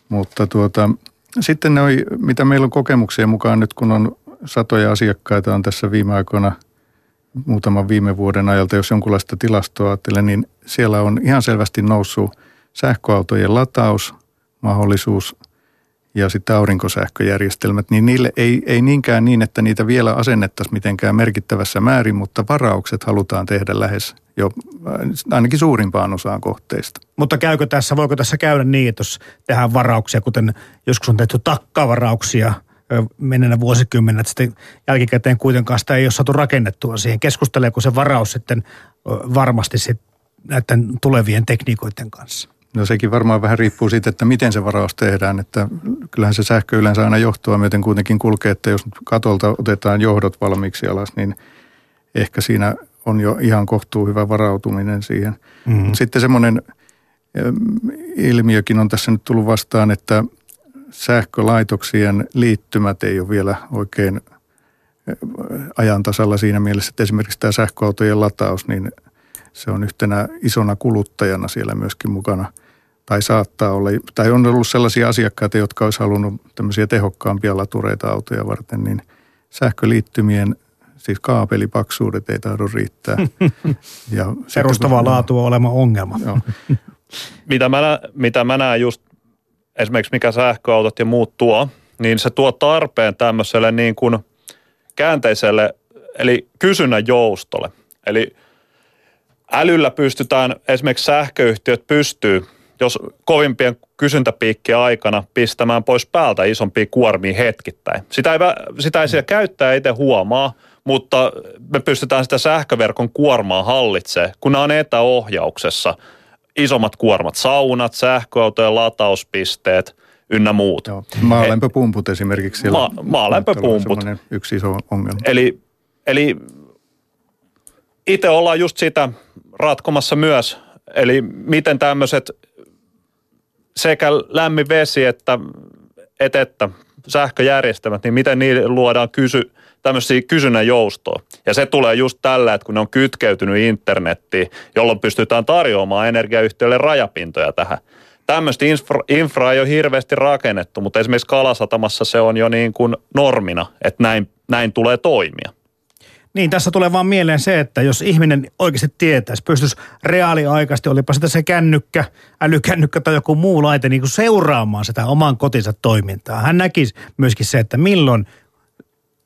Speaker 3: Mutta tuota, sitten ne, mitä meillä on kokemuksia mukaan nyt, kun on satoja asiakkaita on tässä viime aikoina – muutaman viime vuoden ajalta, jos jonkunlaista tilastoa ajattelen, niin siellä on ihan selvästi noussut sähköautojen lataus, mahdollisuus ja sitten aurinkosähköjärjestelmät, niin niille ei, ei niinkään niin, että niitä vielä asennettaisiin mitenkään merkittävässä määrin, mutta varaukset halutaan tehdä lähes jo ainakin suurimpaan osaan kohteista.
Speaker 1: Mutta käykö tässä, voiko tässä käydä niin, että jos tehdään varauksia, kuten joskus on tehty takkavarauksia – menneenä vuosikymmenä, että sitten jälkikäteen kuitenkaan sitä ei ole saatu rakennettua siihen. Keskusteleeko se varaus sitten varmasti sit näiden tulevien tekniikoiden kanssa?
Speaker 3: No sekin varmaan vähän riippuu siitä, että miten se varaus tehdään. Että kyllähän se sähkö yleensä aina johtoa myöten kuitenkin kulkee, että jos katolta otetaan johdot valmiiksi alas, niin ehkä siinä on jo ihan kohtuu hyvä varautuminen siihen. Mm-hmm. Sitten semmoinen ilmiökin on tässä nyt tullut vastaan, että sähkölaitoksien liittymät ei ole vielä oikein eh, ajan tasalla siinä mielessä, että esimerkiksi tämä sähköautojen lataus, niin se on yhtenä isona kuluttajana siellä myöskin mukana. Tai saattaa olla, tai on ollut sellaisia asiakkaita, jotka olisi halunnut tämmöisiä tehokkaampia latureita autoja varten, niin sähköliittymien siis kaapelipaksuudet ei tahdo riittää.
Speaker 1: Ja Perustavaa laatua olema ongelma. Joo.
Speaker 4: mitä, mä, mitä mä näen just esimerkiksi mikä sähköautot ja muut tuo, niin se tuo tarpeen tämmöiselle niin kuin käänteiselle, eli kysynnän joustolle. Eli älyllä pystytään, esimerkiksi sähköyhtiöt pystyy, jos kovimpien kysyntäpiikkien aikana pistämään pois päältä isompia kuormia hetkittäin. Sitä ei, sitä ei siellä käyttää itse huomaa, mutta me pystytään sitä sähköverkon kuormaa hallitsemaan, kun nämä on etäohjauksessa – isommat kuormat, saunat, sähköautojen latauspisteet ynnä muut. Joo.
Speaker 3: Maalämpöpumput esimerkiksi siellä.
Speaker 4: Ma- maalämpöpumput.
Speaker 3: Yksi iso ongelma.
Speaker 4: Eli, eli itse ollaan just sitä ratkomassa myös, eli miten tämmöiset sekä lämmin vesi että, että, että sähköjärjestelmät, niin miten niille luodaan kysy, tämmöisiä kysynnän joustoa. Ja se tulee just tällä, että kun ne on kytkeytynyt internettiin, jolloin pystytään tarjoamaan energiayhtiöille rajapintoja tähän. Tämmöistä infra, infra ei ole hirveästi rakennettu, mutta esimerkiksi Kalasatamassa se on jo niin kuin normina, että näin, näin tulee toimia.
Speaker 1: Niin, tässä tulee vaan mieleen se, että jos ihminen oikeasti tietäisi, pystyisi reaaliaikaisesti, olipa sitä se kännykkä, älykännykkä tai joku muu laite, niin kuin seuraamaan sitä oman kotinsa toimintaa. Hän näkisi myöskin se, että milloin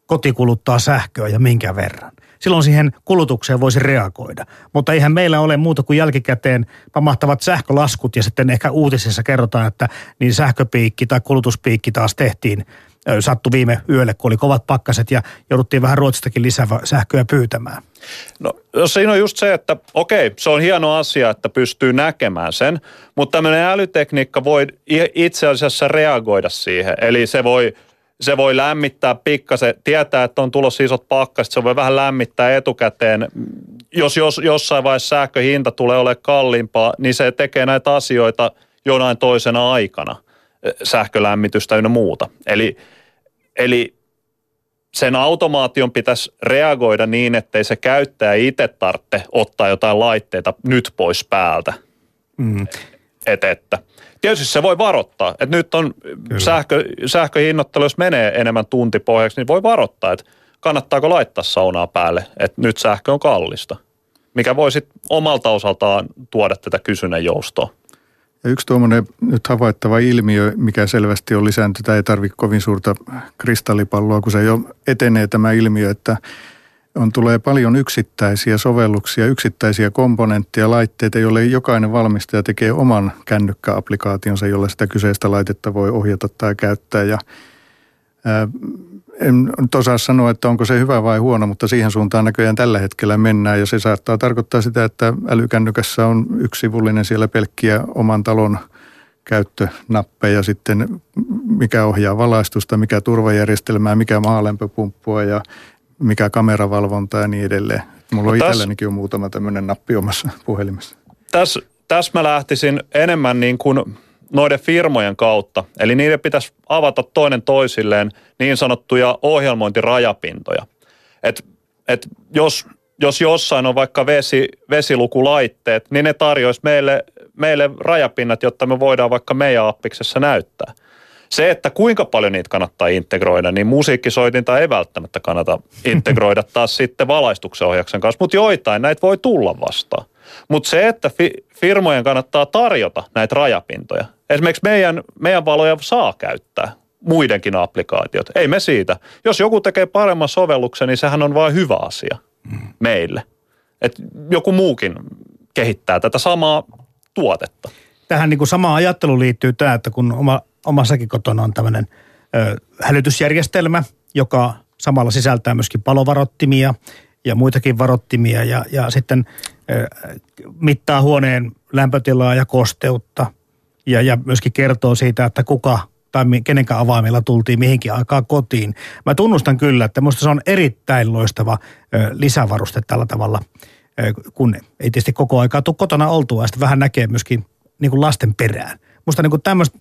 Speaker 1: koti kuluttaa sähköä ja minkä verran. Silloin siihen kulutukseen voisi reagoida. Mutta eihän meillä ole muuta kuin jälkikäteen pamahtavat sähkölaskut ja sitten ehkä uutisissa kerrotaan, että niin sähköpiikki tai kulutuspiikki taas tehtiin sattu viime yölle, kun oli kovat pakkaset ja jouduttiin vähän Ruotsistakin lisää sähköä pyytämään.
Speaker 4: No siinä on just se, että okei, se on hieno asia, että pystyy näkemään sen, mutta tämmöinen älytekniikka voi itse asiassa reagoida siihen. Eli se voi se voi lämmittää pikkasen, tietää, että on tulossa isot pakkaset, se voi vähän lämmittää etukäteen. Jos, jos jossain vaiheessa sähköhinta tulee ole kalliimpaa, niin se tekee näitä asioita jonain toisena aikana, sähkölämmitystä ynnä muuta. Eli, eli sen automaation pitäisi reagoida niin, ettei se käyttäjä itse tarvitse ottaa jotain laitteita nyt pois päältä. Mm. Et, että. Tietysti se voi varoittaa, että nyt on sähkö, sähköhinnoittelu, jos menee enemmän tuntipohjaksi, niin voi varoittaa, että kannattaako laittaa saunaa päälle, että nyt sähkö on kallista. Mikä voi sitten omalta osaltaan tuoda tätä kysynnän joustoa.
Speaker 3: Ja yksi tuommoinen nyt havaittava ilmiö, mikä selvästi on lisääntynyt, ei tarvitse kovin suurta kristallipalloa, kun se jo etenee tämä ilmiö, että on, tulee paljon yksittäisiä sovelluksia, yksittäisiä komponentteja, laitteita, joille jokainen valmistaja tekee oman kännykkäaplikaationsa, jolla sitä kyseistä laitetta voi ohjata tai käyttää. Ja, ää, en nyt osaa sanoa, että onko se hyvä vai huono, mutta siihen suuntaan näköjään tällä hetkellä mennään. Ja se saattaa tarkoittaa sitä, että älykännykässä on yksivullinen siellä pelkkiä oman talon käyttönappeja sitten, mikä ohjaa valaistusta, mikä turvajärjestelmää, mikä maalämpöpumppua ja mikä kameravalvonta ja niin edelleen. Mulla on itsellänikin on muutama tämmöinen nappi omassa puhelimessa.
Speaker 4: Tässä täs mä lähtisin enemmän niin kuin noiden firmojen kautta. Eli niiden pitäisi avata toinen toisilleen niin sanottuja ohjelmointirajapintoja. Et, et jos, jos jossain on vaikka vesi, vesilukulaitteet, niin ne tarjoaisi meille, meille rajapinnat, jotta me voidaan vaikka meidän appiksessa näyttää. Se, että kuinka paljon niitä kannattaa integroida, niin musiikkisoitinta ei välttämättä kannata integroida taas sitten valaistuksen ohjauksen kanssa, mutta joitain näitä voi tulla vastaan. Mutta se, että fi- firmojen kannattaa tarjota näitä rajapintoja. Esimerkiksi meidän, meidän valoja saa käyttää muidenkin applikaatiot. Ei me siitä. Jos joku tekee paremman sovelluksen, niin sehän on vain hyvä asia mm. meille. Et joku muukin kehittää tätä samaa tuotetta.
Speaker 1: Tähän niin kuin sama ajattelu liittyy tämä, että kun oma, omassakin kotona on tämmöinen ö, hälytysjärjestelmä, joka samalla sisältää myöskin palovarottimia ja muitakin varottimia ja, ja sitten ö, mittaa huoneen lämpötilaa ja kosteutta ja, ja myöskin kertoo siitä, että kuka tai kenenkään avaimella tultiin mihinkin aikaan kotiin. Mä tunnustan kyllä, että minusta se on erittäin loistava lisävaruste tällä tavalla, kun ei tietysti koko aikaa tule kotona oltua ja sitten vähän näkee myöskin niin kuin lasten perään. Musta niin tämmöiset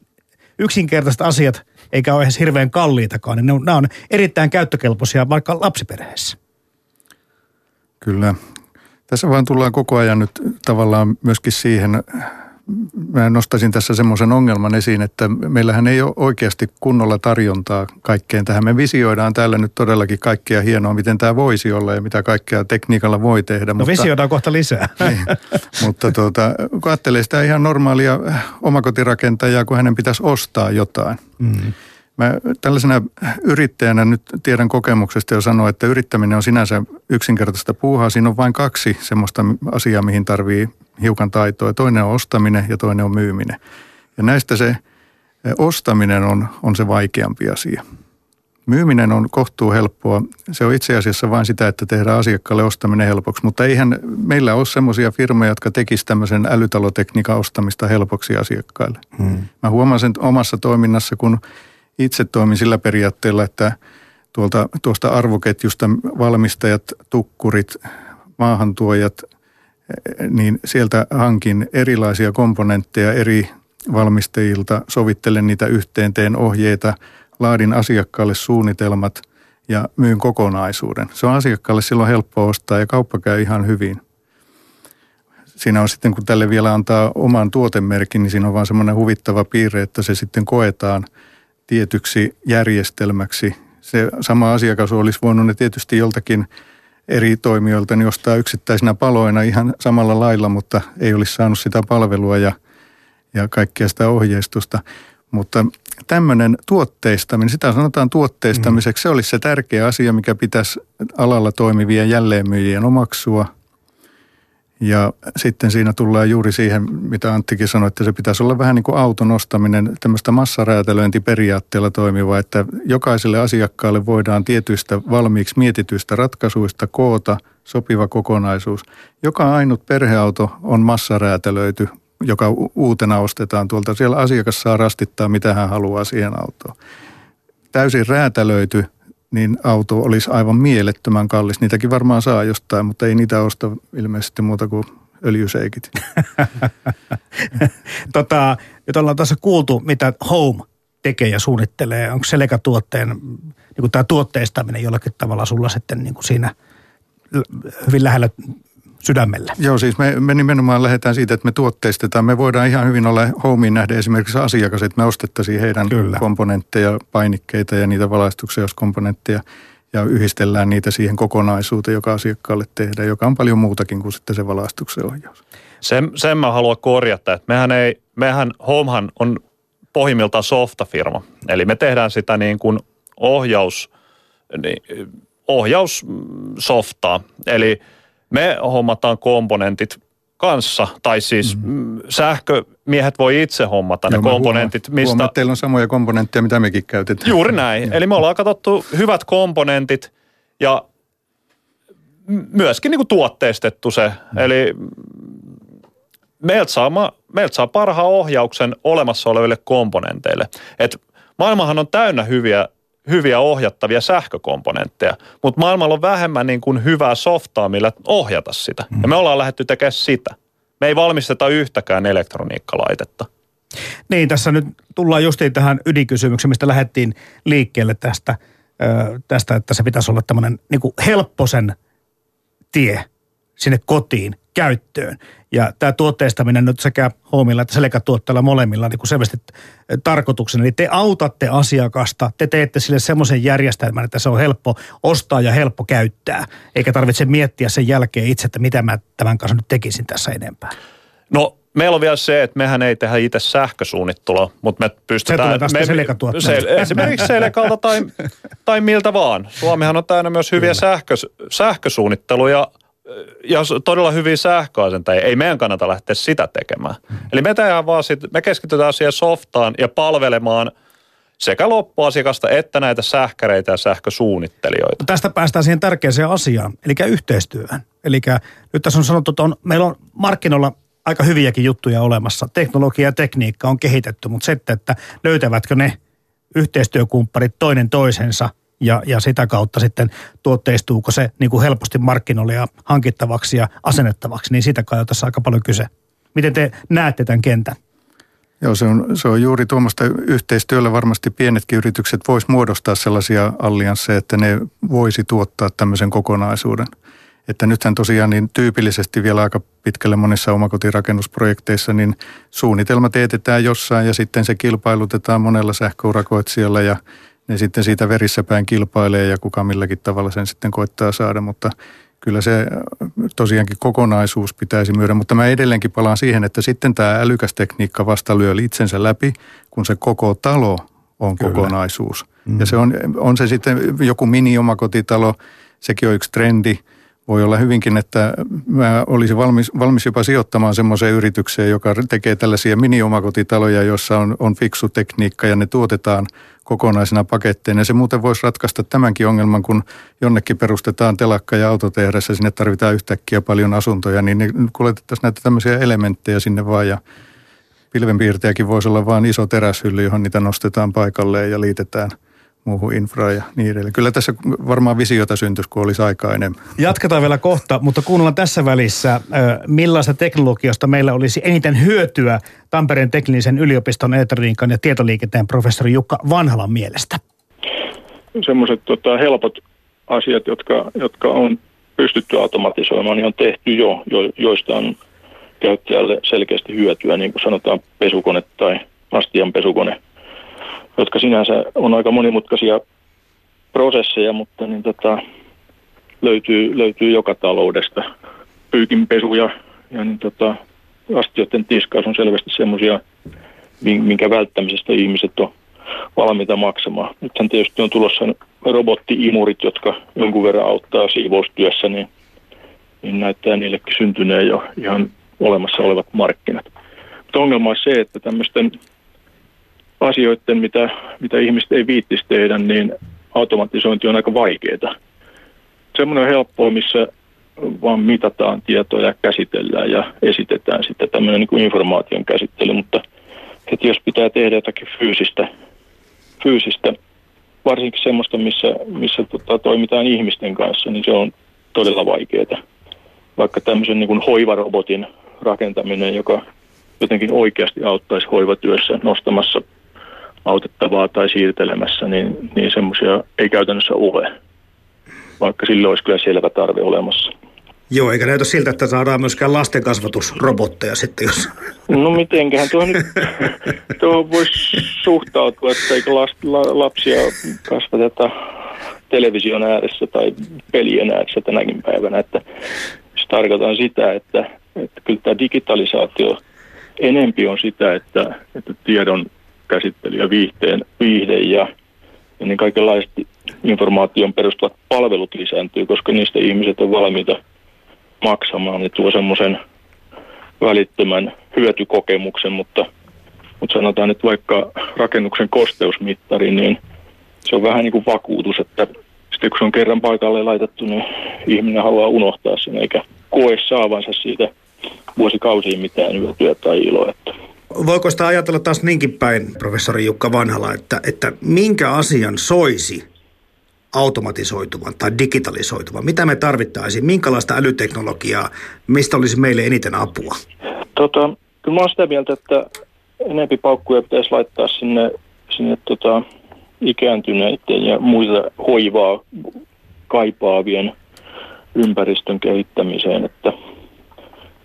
Speaker 1: yksinkertaiset asiat, eikä ole edes hirveän kalliitakaan, niin ne on, nämä on erittäin käyttökelpoisia vaikka lapsiperheessä.
Speaker 3: Kyllä. Tässä vaan tullaan koko ajan nyt tavallaan myöskin siihen mä nostaisin tässä semmoisen ongelman esiin, että meillähän ei ole oikeasti kunnolla tarjontaa kaikkeen tähän. Me visioidaan täällä nyt todellakin kaikkea hienoa, miten tämä voisi olla ja mitä kaikkea tekniikalla voi tehdä.
Speaker 1: No mutta, visioidaan kohta lisää.
Speaker 3: Niin, mutta tuota, kun ajattelee sitä ihan normaalia omakotirakentajaa, kun hänen pitäisi ostaa jotain. Mm. Mä tällaisena yrittäjänä nyt tiedän kokemuksesta jo sanoa, että yrittäminen on sinänsä yksinkertaista puuhaa. Siinä on vain kaksi semmoista asiaa, mihin tarvii hiukan taitoa. Toinen on ostaminen ja toinen on myyminen. Ja näistä se ostaminen on, on se vaikeampi asia. Myyminen on kohtuu helppoa. Se on itse asiassa vain sitä, että tehdään asiakkaalle ostaminen helpoksi. Mutta eihän meillä ole semmoisia firmoja, jotka tekisivät tämmöisen älytalotekniikan ostamista helpoksi asiakkaille. Hmm. Mä huomaan sen omassa toiminnassa, kun itse toimin sillä periaatteella, että tuolta, tuosta arvoketjusta valmistajat, tukkurit, maahantuojat – niin sieltä hankin erilaisia komponentteja eri valmistajilta, sovittelen niitä yhteen, teen ohjeita, laadin asiakkaalle suunnitelmat ja myyn kokonaisuuden. Se on asiakkaalle silloin helppo ostaa ja kauppa käy ihan hyvin. Siinä on sitten, kun tälle vielä antaa oman tuotemerkin, niin siinä on vaan semmoinen huvittava piirre, että se sitten koetaan tietyksi järjestelmäksi. Se sama asiakas olisi voinut ne tietysti joltakin – eri toimijoilta niin ostaa yksittäisinä paloina ihan samalla lailla, mutta ei olisi saanut sitä palvelua ja, ja kaikkea sitä ohjeistusta. Mutta tämmöinen tuotteistaminen, sitä sanotaan tuotteistamiseksi, mm. se olisi se tärkeä asia, mikä pitäisi alalla toimivien jälleenmyyjien omaksua – ja sitten siinä tullaan juuri siihen, mitä Anttikin sanoi, että se pitäisi olla vähän niin kuin auton ostaminen, tämmöistä massaräätälöintiperiaatteella toimiva, että jokaiselle asiakkaalle voidaan tietyistä valmiiksi mietityistä ratkaisuista koota sopiva kokonaisuus. Joka ainut perheauto on massaräätälöity, joka uutena ostetaan tuolta. Siellä asiakas saa rastittaa, mitä hän haluaa siihen autoon. Täysin räätälöity niin auto olisi aivan mielettömän kallis. Niitäkin varmaan saa jostain, mutta ei niitä osta ilmeisesti muuta kuin öljyseikit.
Speaker 1: tota, nyt ollaan tässä kuultu, mitä Home tekee ja suunnittelee. Onko Seleka-tuotteen, niin kuin tämä tuotteistaminen jollakin tavalla sulla sitten niin kuin siinä hyvin lähellä sydämellä.
Speaker 3: Joo, siis me, me nimenomaan lähdetään siitä, että me tuotteistetaan. Me voidaan ihan hyvin olla homeen nähdä esimerkiksi asiakas, että me ostettaisiin heidän Kyllä. komponentteja, painikkeita ja niitä valaistuksen ja yhdistellään niitä siihen kokonaisuuteen, joka asiakkaalle tehdään, joka on paljon muutakin kuin sitten se valaistuksen ohjaus.
Speaker 4: Sen, sen mä haluan korjata, että mehän ei, mehän Homehan on pohjimmiltaan softafirma. Eli me tehdään sitä niin kuin ohjaus, niin, ohjaussoftaa. Eli me hommataan komponentit kanssa, tai siis mm. sähkömiehet voi itse hommata Joo, ne komponentit.
Speaker 3: Huomaan, mistä... huomaan, että teillä on samoja komponentteja, mitä mekin käytetään.
Speaker 4: Juuri näin. Eli me ollaan katsottu hyvät komponentit ja myöskin niin kuin tuotteistettu se. Mm. Eli meiltä saa, meiltä saa parhaan ohjauksen olemassa oleville komponenteille. Et maailmahan on täynnä hyviä hyviä ohjattavia sähkökomponentteja, mutta maailmalla on vähemmän niin kuin hyvää softaa, millä ohjata sitä. Ja me ollaan lähdetty tekemään sitä. Me ei valmisteta yhtäkään elektroniikkalaitetta.
Speaker 1: Niin, tässä nyt tullaan justiin tähän ydinkysymykseen, mistä lähdettiin liikkeelle tästä, tästä että se pitäisi olla tämmöinen niin helpposen tie sinne kotiin käyttöön. Ja tämä tuotteistaminen nyt sekä Hoomilla että Seleka-tuotteella molemmilla niin kuin selvästi tarkoituksena. Eli te autatte asiakasta, te teette sille semmoisen järjestelmän, että se on helppo ostaa ja helppo käyttää. Eikä tarvitse miettiä sen jälkeen itse, että mitä mä tämän kanssa nyt tekisin tässä enempää.
Speaker 4: No meillä on vielä se, että mehän ei tehdä itse sähkösuunnittelua, mutta me pystytään...
Speaker 1: Se tulee me, se,
Speaker 4: Esimerkiksi Selekalta tai, tai miltä vaan. Suomihan on täynnä myös hyviä sähkö, sähkösuunnitteluja ja todella hyviä sähköasentajia, ei meidän kannata lähteä sitä tekemään. Mm. Eli me tehdään vaan sit, me keskitytään siihen softaan ja palvelemaan sekä loppuasiakasta että näitä sähkäreitä ja sähkösuunnittelijoita.
Speaker 1: Tästä päästään siihen tärkeäseen asiaan, eli yhteistyöhön. Eli nyt tässä on sanottu, että on, meillä on markkinoilla aika hyviäkin juttuja olemassa. Teknologia ja tekniikka on kehitetty, mutta sitten, että löytävätkö ne yhteistyökumpparit toinen toisensa – ja, ja sitä kautta sitten tuotteistuuko se niin kuin helposti markkinoille ja hankittavaksi ja asennettavaksi, niin sitä kai on tässä aika paljon kyse. Miten te näette tämän kentän?
Speaker 3: Joo, se on, se on juuri tuommoista yhteistyöllä varmasti pienetkin yritykset vois muodostaa sellaisia alliansseja, että ne voisi tuottaa tämmöisen kokonaisuuden. Että nythän tosiaan niin tyypillisesti vielä aika pitkälle monissa omakotirakennusprojekteissa, niin suunnitelma teetetään jossain ja sitten se kilpailutetaan monella sähköurakoitsijalla ja ne sitten siitä verissä päin kilpailee ja kuka milläkin tavalla sen sitten koittaa saada, mutta kyllä se tosiaankin kokonaisuus pitäisi myydä, mutta mä edelleenkin palaan siihen, että sitten tämä älykäs tekniikka vasta lyö itsensä läpi, kun se koko talo on kyllä. kokonaisuus. Mm. Ja se on, on se sitten joku mini-omakotitalo, sekin on yksi trendi – voi olla hyvinkin, että mä olisin valmis, valmis jopa sijoittamaan semmoiseen yritykseen, joka tekee tällaisia mini-omakotitaloja, jossa on, on fiksu tekniikka ja ne tuotetaan kokonaisena paketteina. Se muuten voisi ratkaista tämänkin ongelman, kun jonnekin perustetaan telakka ja autotehdas ja sinne tarvitaan yhtäkkiä paljon asuntoja, niin ne kuljetettaisiin näitä tämmöisiä elementtejä sinne vaan ja pilvenpiirtäjäkin voisi olla vain iso teräshylly, johon niitä nostetaan paikalleen ja liitetään – muuhun infraan ja niin edelleen. Kyllä tässä varmaan visiota syntyisi, kun olisi aikaa enemmän.
Speaker 1: Jatketaan vielä kohta, mutta kuunnellaan tässä välissä, millaista teknologiasta meillä olisi eniten hyötyä Tampereen teknillisen yliopiston elektroniikan ja tietoliikenteen professori Jukka Vanhalan mielestä.
Speaker 5: Semmoiset tota, helpot asiat, jotka, jotka on pystytty automatisoimaan, niin on tehty jo, jo joista on käyttäjälle selkeästi hyötyä, niin kuin sanotaan pesukone tai astian pesukone – jotka sinänsä on aika monimutkaisia prosesseja, mutta niin tota, löytyy, löytyy joka taloudesta. Pyykinpesu ja, ja niin tota, astioiden tiskaus on selvästi semmoisia, minkä välttämisestä ihmiset on valmiita maksamaan. Nythän tietysti on tulossa robottiimurit, jotka jonkun verran auttaa siivoustyössä, niin, niin näyttää niillekin syntyneen jo ihan olemassa olevat markkinat. Mutta ongelma on se, että tämmöisten asioiden, mitä, mitä ihmiset ei viittisi tehdä, niin automatisointi on aika vaikeaa. Semmoinen helppoa, missä vaan mitataan tietoja ja käsitellään ja esitetään sitten tämmöinen niin kuin informaation käsittely, mutta että jos pitää tehdä jotakin fyysistä, fyysistä varsinkin semmoista, missä, missä tota, toimitaan ihmisten kanssa, niin se on todella vaikeaa. Vaikka tämmöisen niin kuin hoivarobotin rakentaminen, joka jotenkin oikeasti auttaisi hoivatyössä nostamassa autettavaa tai siirtelemässä, niin, niin semmoisia ei käytännössä ole, vaikka sillä olisi kyllä selvä tarve olemassa.
Speaker 1: Joo, eikä näytä siltä, että saadaan myöskään lastenkasvatusrobotteja sitten, jos...
Speaker 5: No mitenköhän tuo nyt, tuo voisi suhtautua, että eikö last, la, lapsia kasvateta television ääressä tai pelien ääressä tänäkin päivänä, että jos tarkoitan sitä, että, että kyllä tämä digitalisaatio enempi on sitä, että, että tiedon käsittely ja viihteen, viihde ja, niin kaikenlaiset informaation perustuvat palvelut lisääntyy, koska niistä ihmiset on valmiita maksamaan. Ne tuo semmoisen välittömän hyötykokemuksen, mutta, mutta sanotaan, että vaikka rakennuksen kosteusmittari, niin se on vähän niin kuin vakuutus, että sitten kun se on kerran paikalle laitettu, niin ihminen haluaa unohtaa sen, eikä koe saavansa siitä vuosikausiin mitään hyötyä tai iloa. Että
Speaker 1: Voiko sitä ajatella taas niinkin päin, professori Jukka Vanhala, että, että minkä asian soisi automatisoituvan tai digitalisoituvan? Mitä me tarvittaisiin? Minkälaista älyteknologiaa? Mistä olisi meille eniten apua?
Speaker 5: Tota, kyllä mä oon sitä mieltä, että enempi paukkuja pitäisi laittaa sinne, sinne tota, ikääntyneiden ja muita hoivaa kaipaavien ympäristön kehittämiseen, että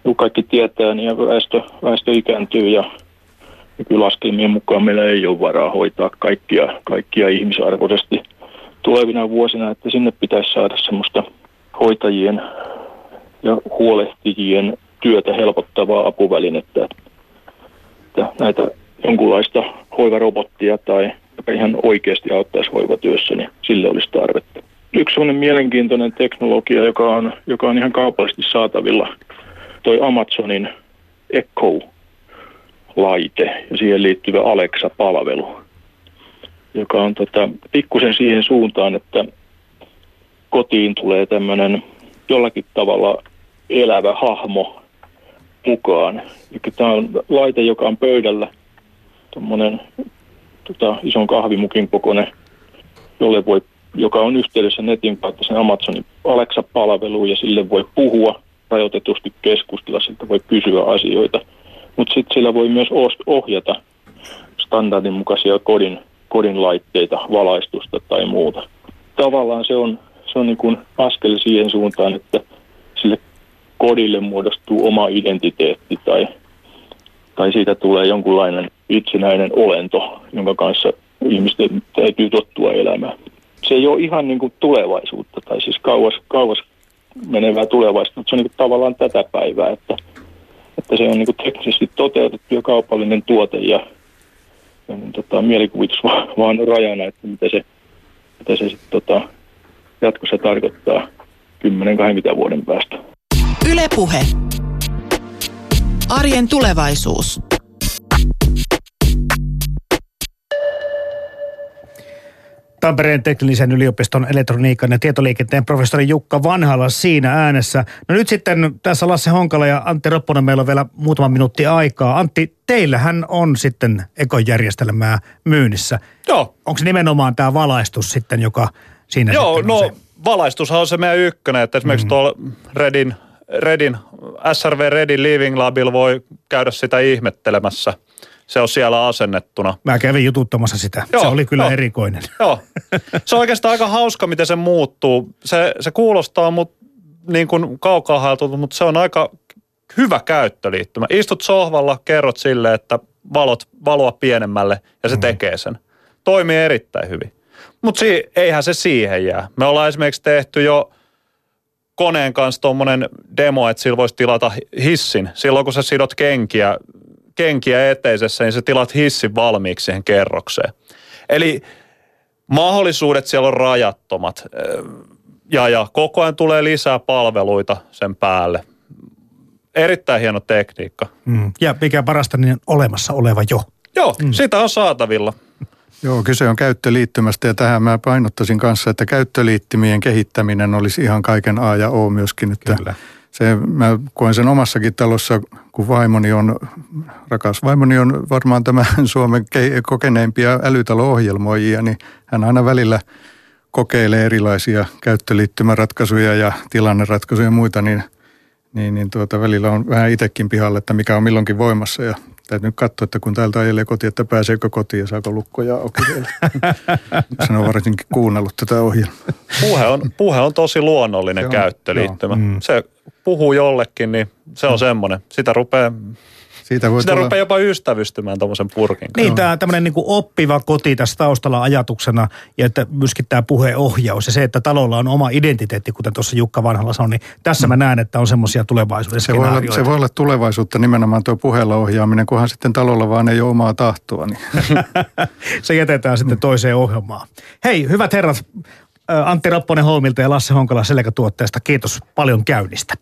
Speaker 5: kun kaikki tietää, niin väestö, väestö ikääntyy ja nykylaskelmien mukaan meillä ei ole varaa hoitaa kaikkia, kaikkia ihmisarvoisesti tulevina vuosina, että sinne pitäisi saada semmoista hoitajien ja huolehtijien työtä helpottavaa apuvälinettä, että näitä jonkunlaista hoivarobottia tai joka ihan oikeasti auttaisi hoivatyössä, niin sille olisi tarvetta. Yksi sellainen mielenkiintoinen teknologia, joka on, joka on ihan kaupallisesti saatavilla, toi Amazonin Echo-laite ja siihen liittyvä Alexa-palvelu, joka on tota, pikkusen siihen suuntaan, että kotiin tulee tämmöinen jollakin tavalla elävä hahmo mukaan. Tämä on laite, joka on pöydällä, tuommoinen tota, ison kahvimukin kokoinen, jolle voi, joka on yhteydessä netin kautta sen Amazonin Alexa-palveluun ja sille voi puhua rajoitetusti keskustella, siltä voi kysyä asioita. Mutta sitten sillä voi myös ohjata standardin mukaisia kodin, kodin laitteita, valaistusta tai muuta. Tavallaan se on, se on niin kuin askel siihen suuntaan, että sille kodille muodostuu oma identiteetti tai, tai siitä tulee jonkunlainen itsenäinen olento, jonka kanssa ihmisten täytyy tottua elämään. Se ei ole ihan niin kuin tulevaisuutta tai siis kauas, kauas menevää tulevaisuutta, mutta se on niin tavallaan tätä päivää, että, että se on niin teknisesti toteutettu ja kaupallinen tuote ja, ja niin tota, mielikuvitus vaan, vaan rajana, että mitä se, mitä se sitten tota, jatkossa tarkoittaa 10-20 vuoden päästä.
Speaker 2: Ylepuhe. Arjen tulevaisuus.
Speaker 1: Tampereen teknillisen yliopiston elektroniikan ja tietoliikenteen professori Jukka Vanhala siinä äänessä. No nyt sitten tässä Lasse Honkala ja Antti Ropponen meillä on vielä muutama minuutti aikaa. Antti, teillähän on sitten ekojärjestelmää myynnissä.
Speaker 4: Joo.
Speaker 1: Onko se nimenomaan tämä valaistus sitten, joka siinä
Speaker 4: Joo,
Speaker 1: sitten
Speaker 4: no
Speaker 1: se?
Speaker 4: valaistushan on se meidän ykkönen, että esimerkiksi mm. tuolla Redin, Redin, SRV Redin Living Labilla voi käydä sitä ihmettelemässä. Se on siellä asennettuna.
Speaker 1: Mä kävin jututtamassa sitä.
Speaker 4: Joo,
Speaker 1: se oli kyllä
Speaker 4: joo.
Speaker 1: erikoinen.
Speaker 4: Joo. Se on oikeastaan aika hauska, miten se muuttuu. Se, se kuulostaa mut niin kuin kaukaa haetulta, mutta se on aika hyvä käyttöliittymä. Istut sohvalla, kerrot sille, että valot, valoa pienemmälle ja se mm. tekee sen. Toimii erittäin hyvin. Mutta si, eihän se siihen jää. Me ollaan esimerkiksi tehty jo koneen kanssa tuommoinen demo, että sillä voisi tilata hissin. Silloin kun sä sidot kenkiä, kenkiä eteisessä, niin sä tilat hissin valmiiksi siihen kerrokseen. Eli mahdollisuudet siellä on rajattomat. Ja, ja koko ajan tulee lisää palveluita sen päälle. Erittäin hieno tekniikka.
Speaker 1: Mm. Ja mikä parasta, niin olemassa oleva jo.
Speaker 4: Joo, mm. sitä on saatavilla.
Speaker 3: Joo, kyse on käyttöliittymästä ja tähän mä painottaisin kanssa, että käyttöliittymien kehittäminen olisi ihan kaiken A ja O myöskin. Että
Speaker 1: Kyllä.
Speaker 3: Se, mä koen sen omassakin talossa, kun vaimoni on, rakas vaimoni on varmaan tämä Suomen ke- kokeneimpia älytalo-ohjelmoijia, niin hän aina välillä kokeilee erilaisia käyttöliittymäratkaisuja ja tilanneratkaisuja ja muita, niin, niin, niin tuota, välillä on vähän itsekin pihalle, että mikä on milloinkin voimassa ja täytyy nyt katsoa, että kun täältä ajelee kotiin, että pääseekö kotiin ja saako lukkoja auki vielä. Sen on varsinkin kuunnellut tätä ohjelmaa.
Speaker 4: Puhe on, puhe on tosi luonnollinen
Speaker 3: Se on,
Speaker 4: käyttöliittymä.
Speaker 1: joo. Mm.
Speaker 4: Se puhuu jollekin, niin se on semmoinen. Sitä rupeaa
Speaker 3: Siitä voi
Speaker 4: Sitä
Speaker 3: tulla-
Speaker 4: rupeaa jopa ystävystymään tuommoisen purkin kanssa.
Speaker 1: Niin, tämä tämmöinen niin oppiva koti tässä taustalla ajatuksena ja että myöskin tämä puheohjaus ja se, että talolla on oma identiteetti, kuten tuossa Jukka Vanhalla sanoi, niin tässä mä näen, että on semmoisia tulevaisuuden
Speaker 3: Se voi, olla, se voi olla tulevaisuutta nimenomaan tuo puheella ohjaaminen, kunhan sitten talolla vaan ei ole omaa tahtoa. Niin.
Speaker 1: se jätetään sitten toiseen ohjelmaan. Hei, hyvät herrat, Antti Rapponen Holmilta ja Lasse Honkola Selkätuotteesta, kiitos paljon käynnistä.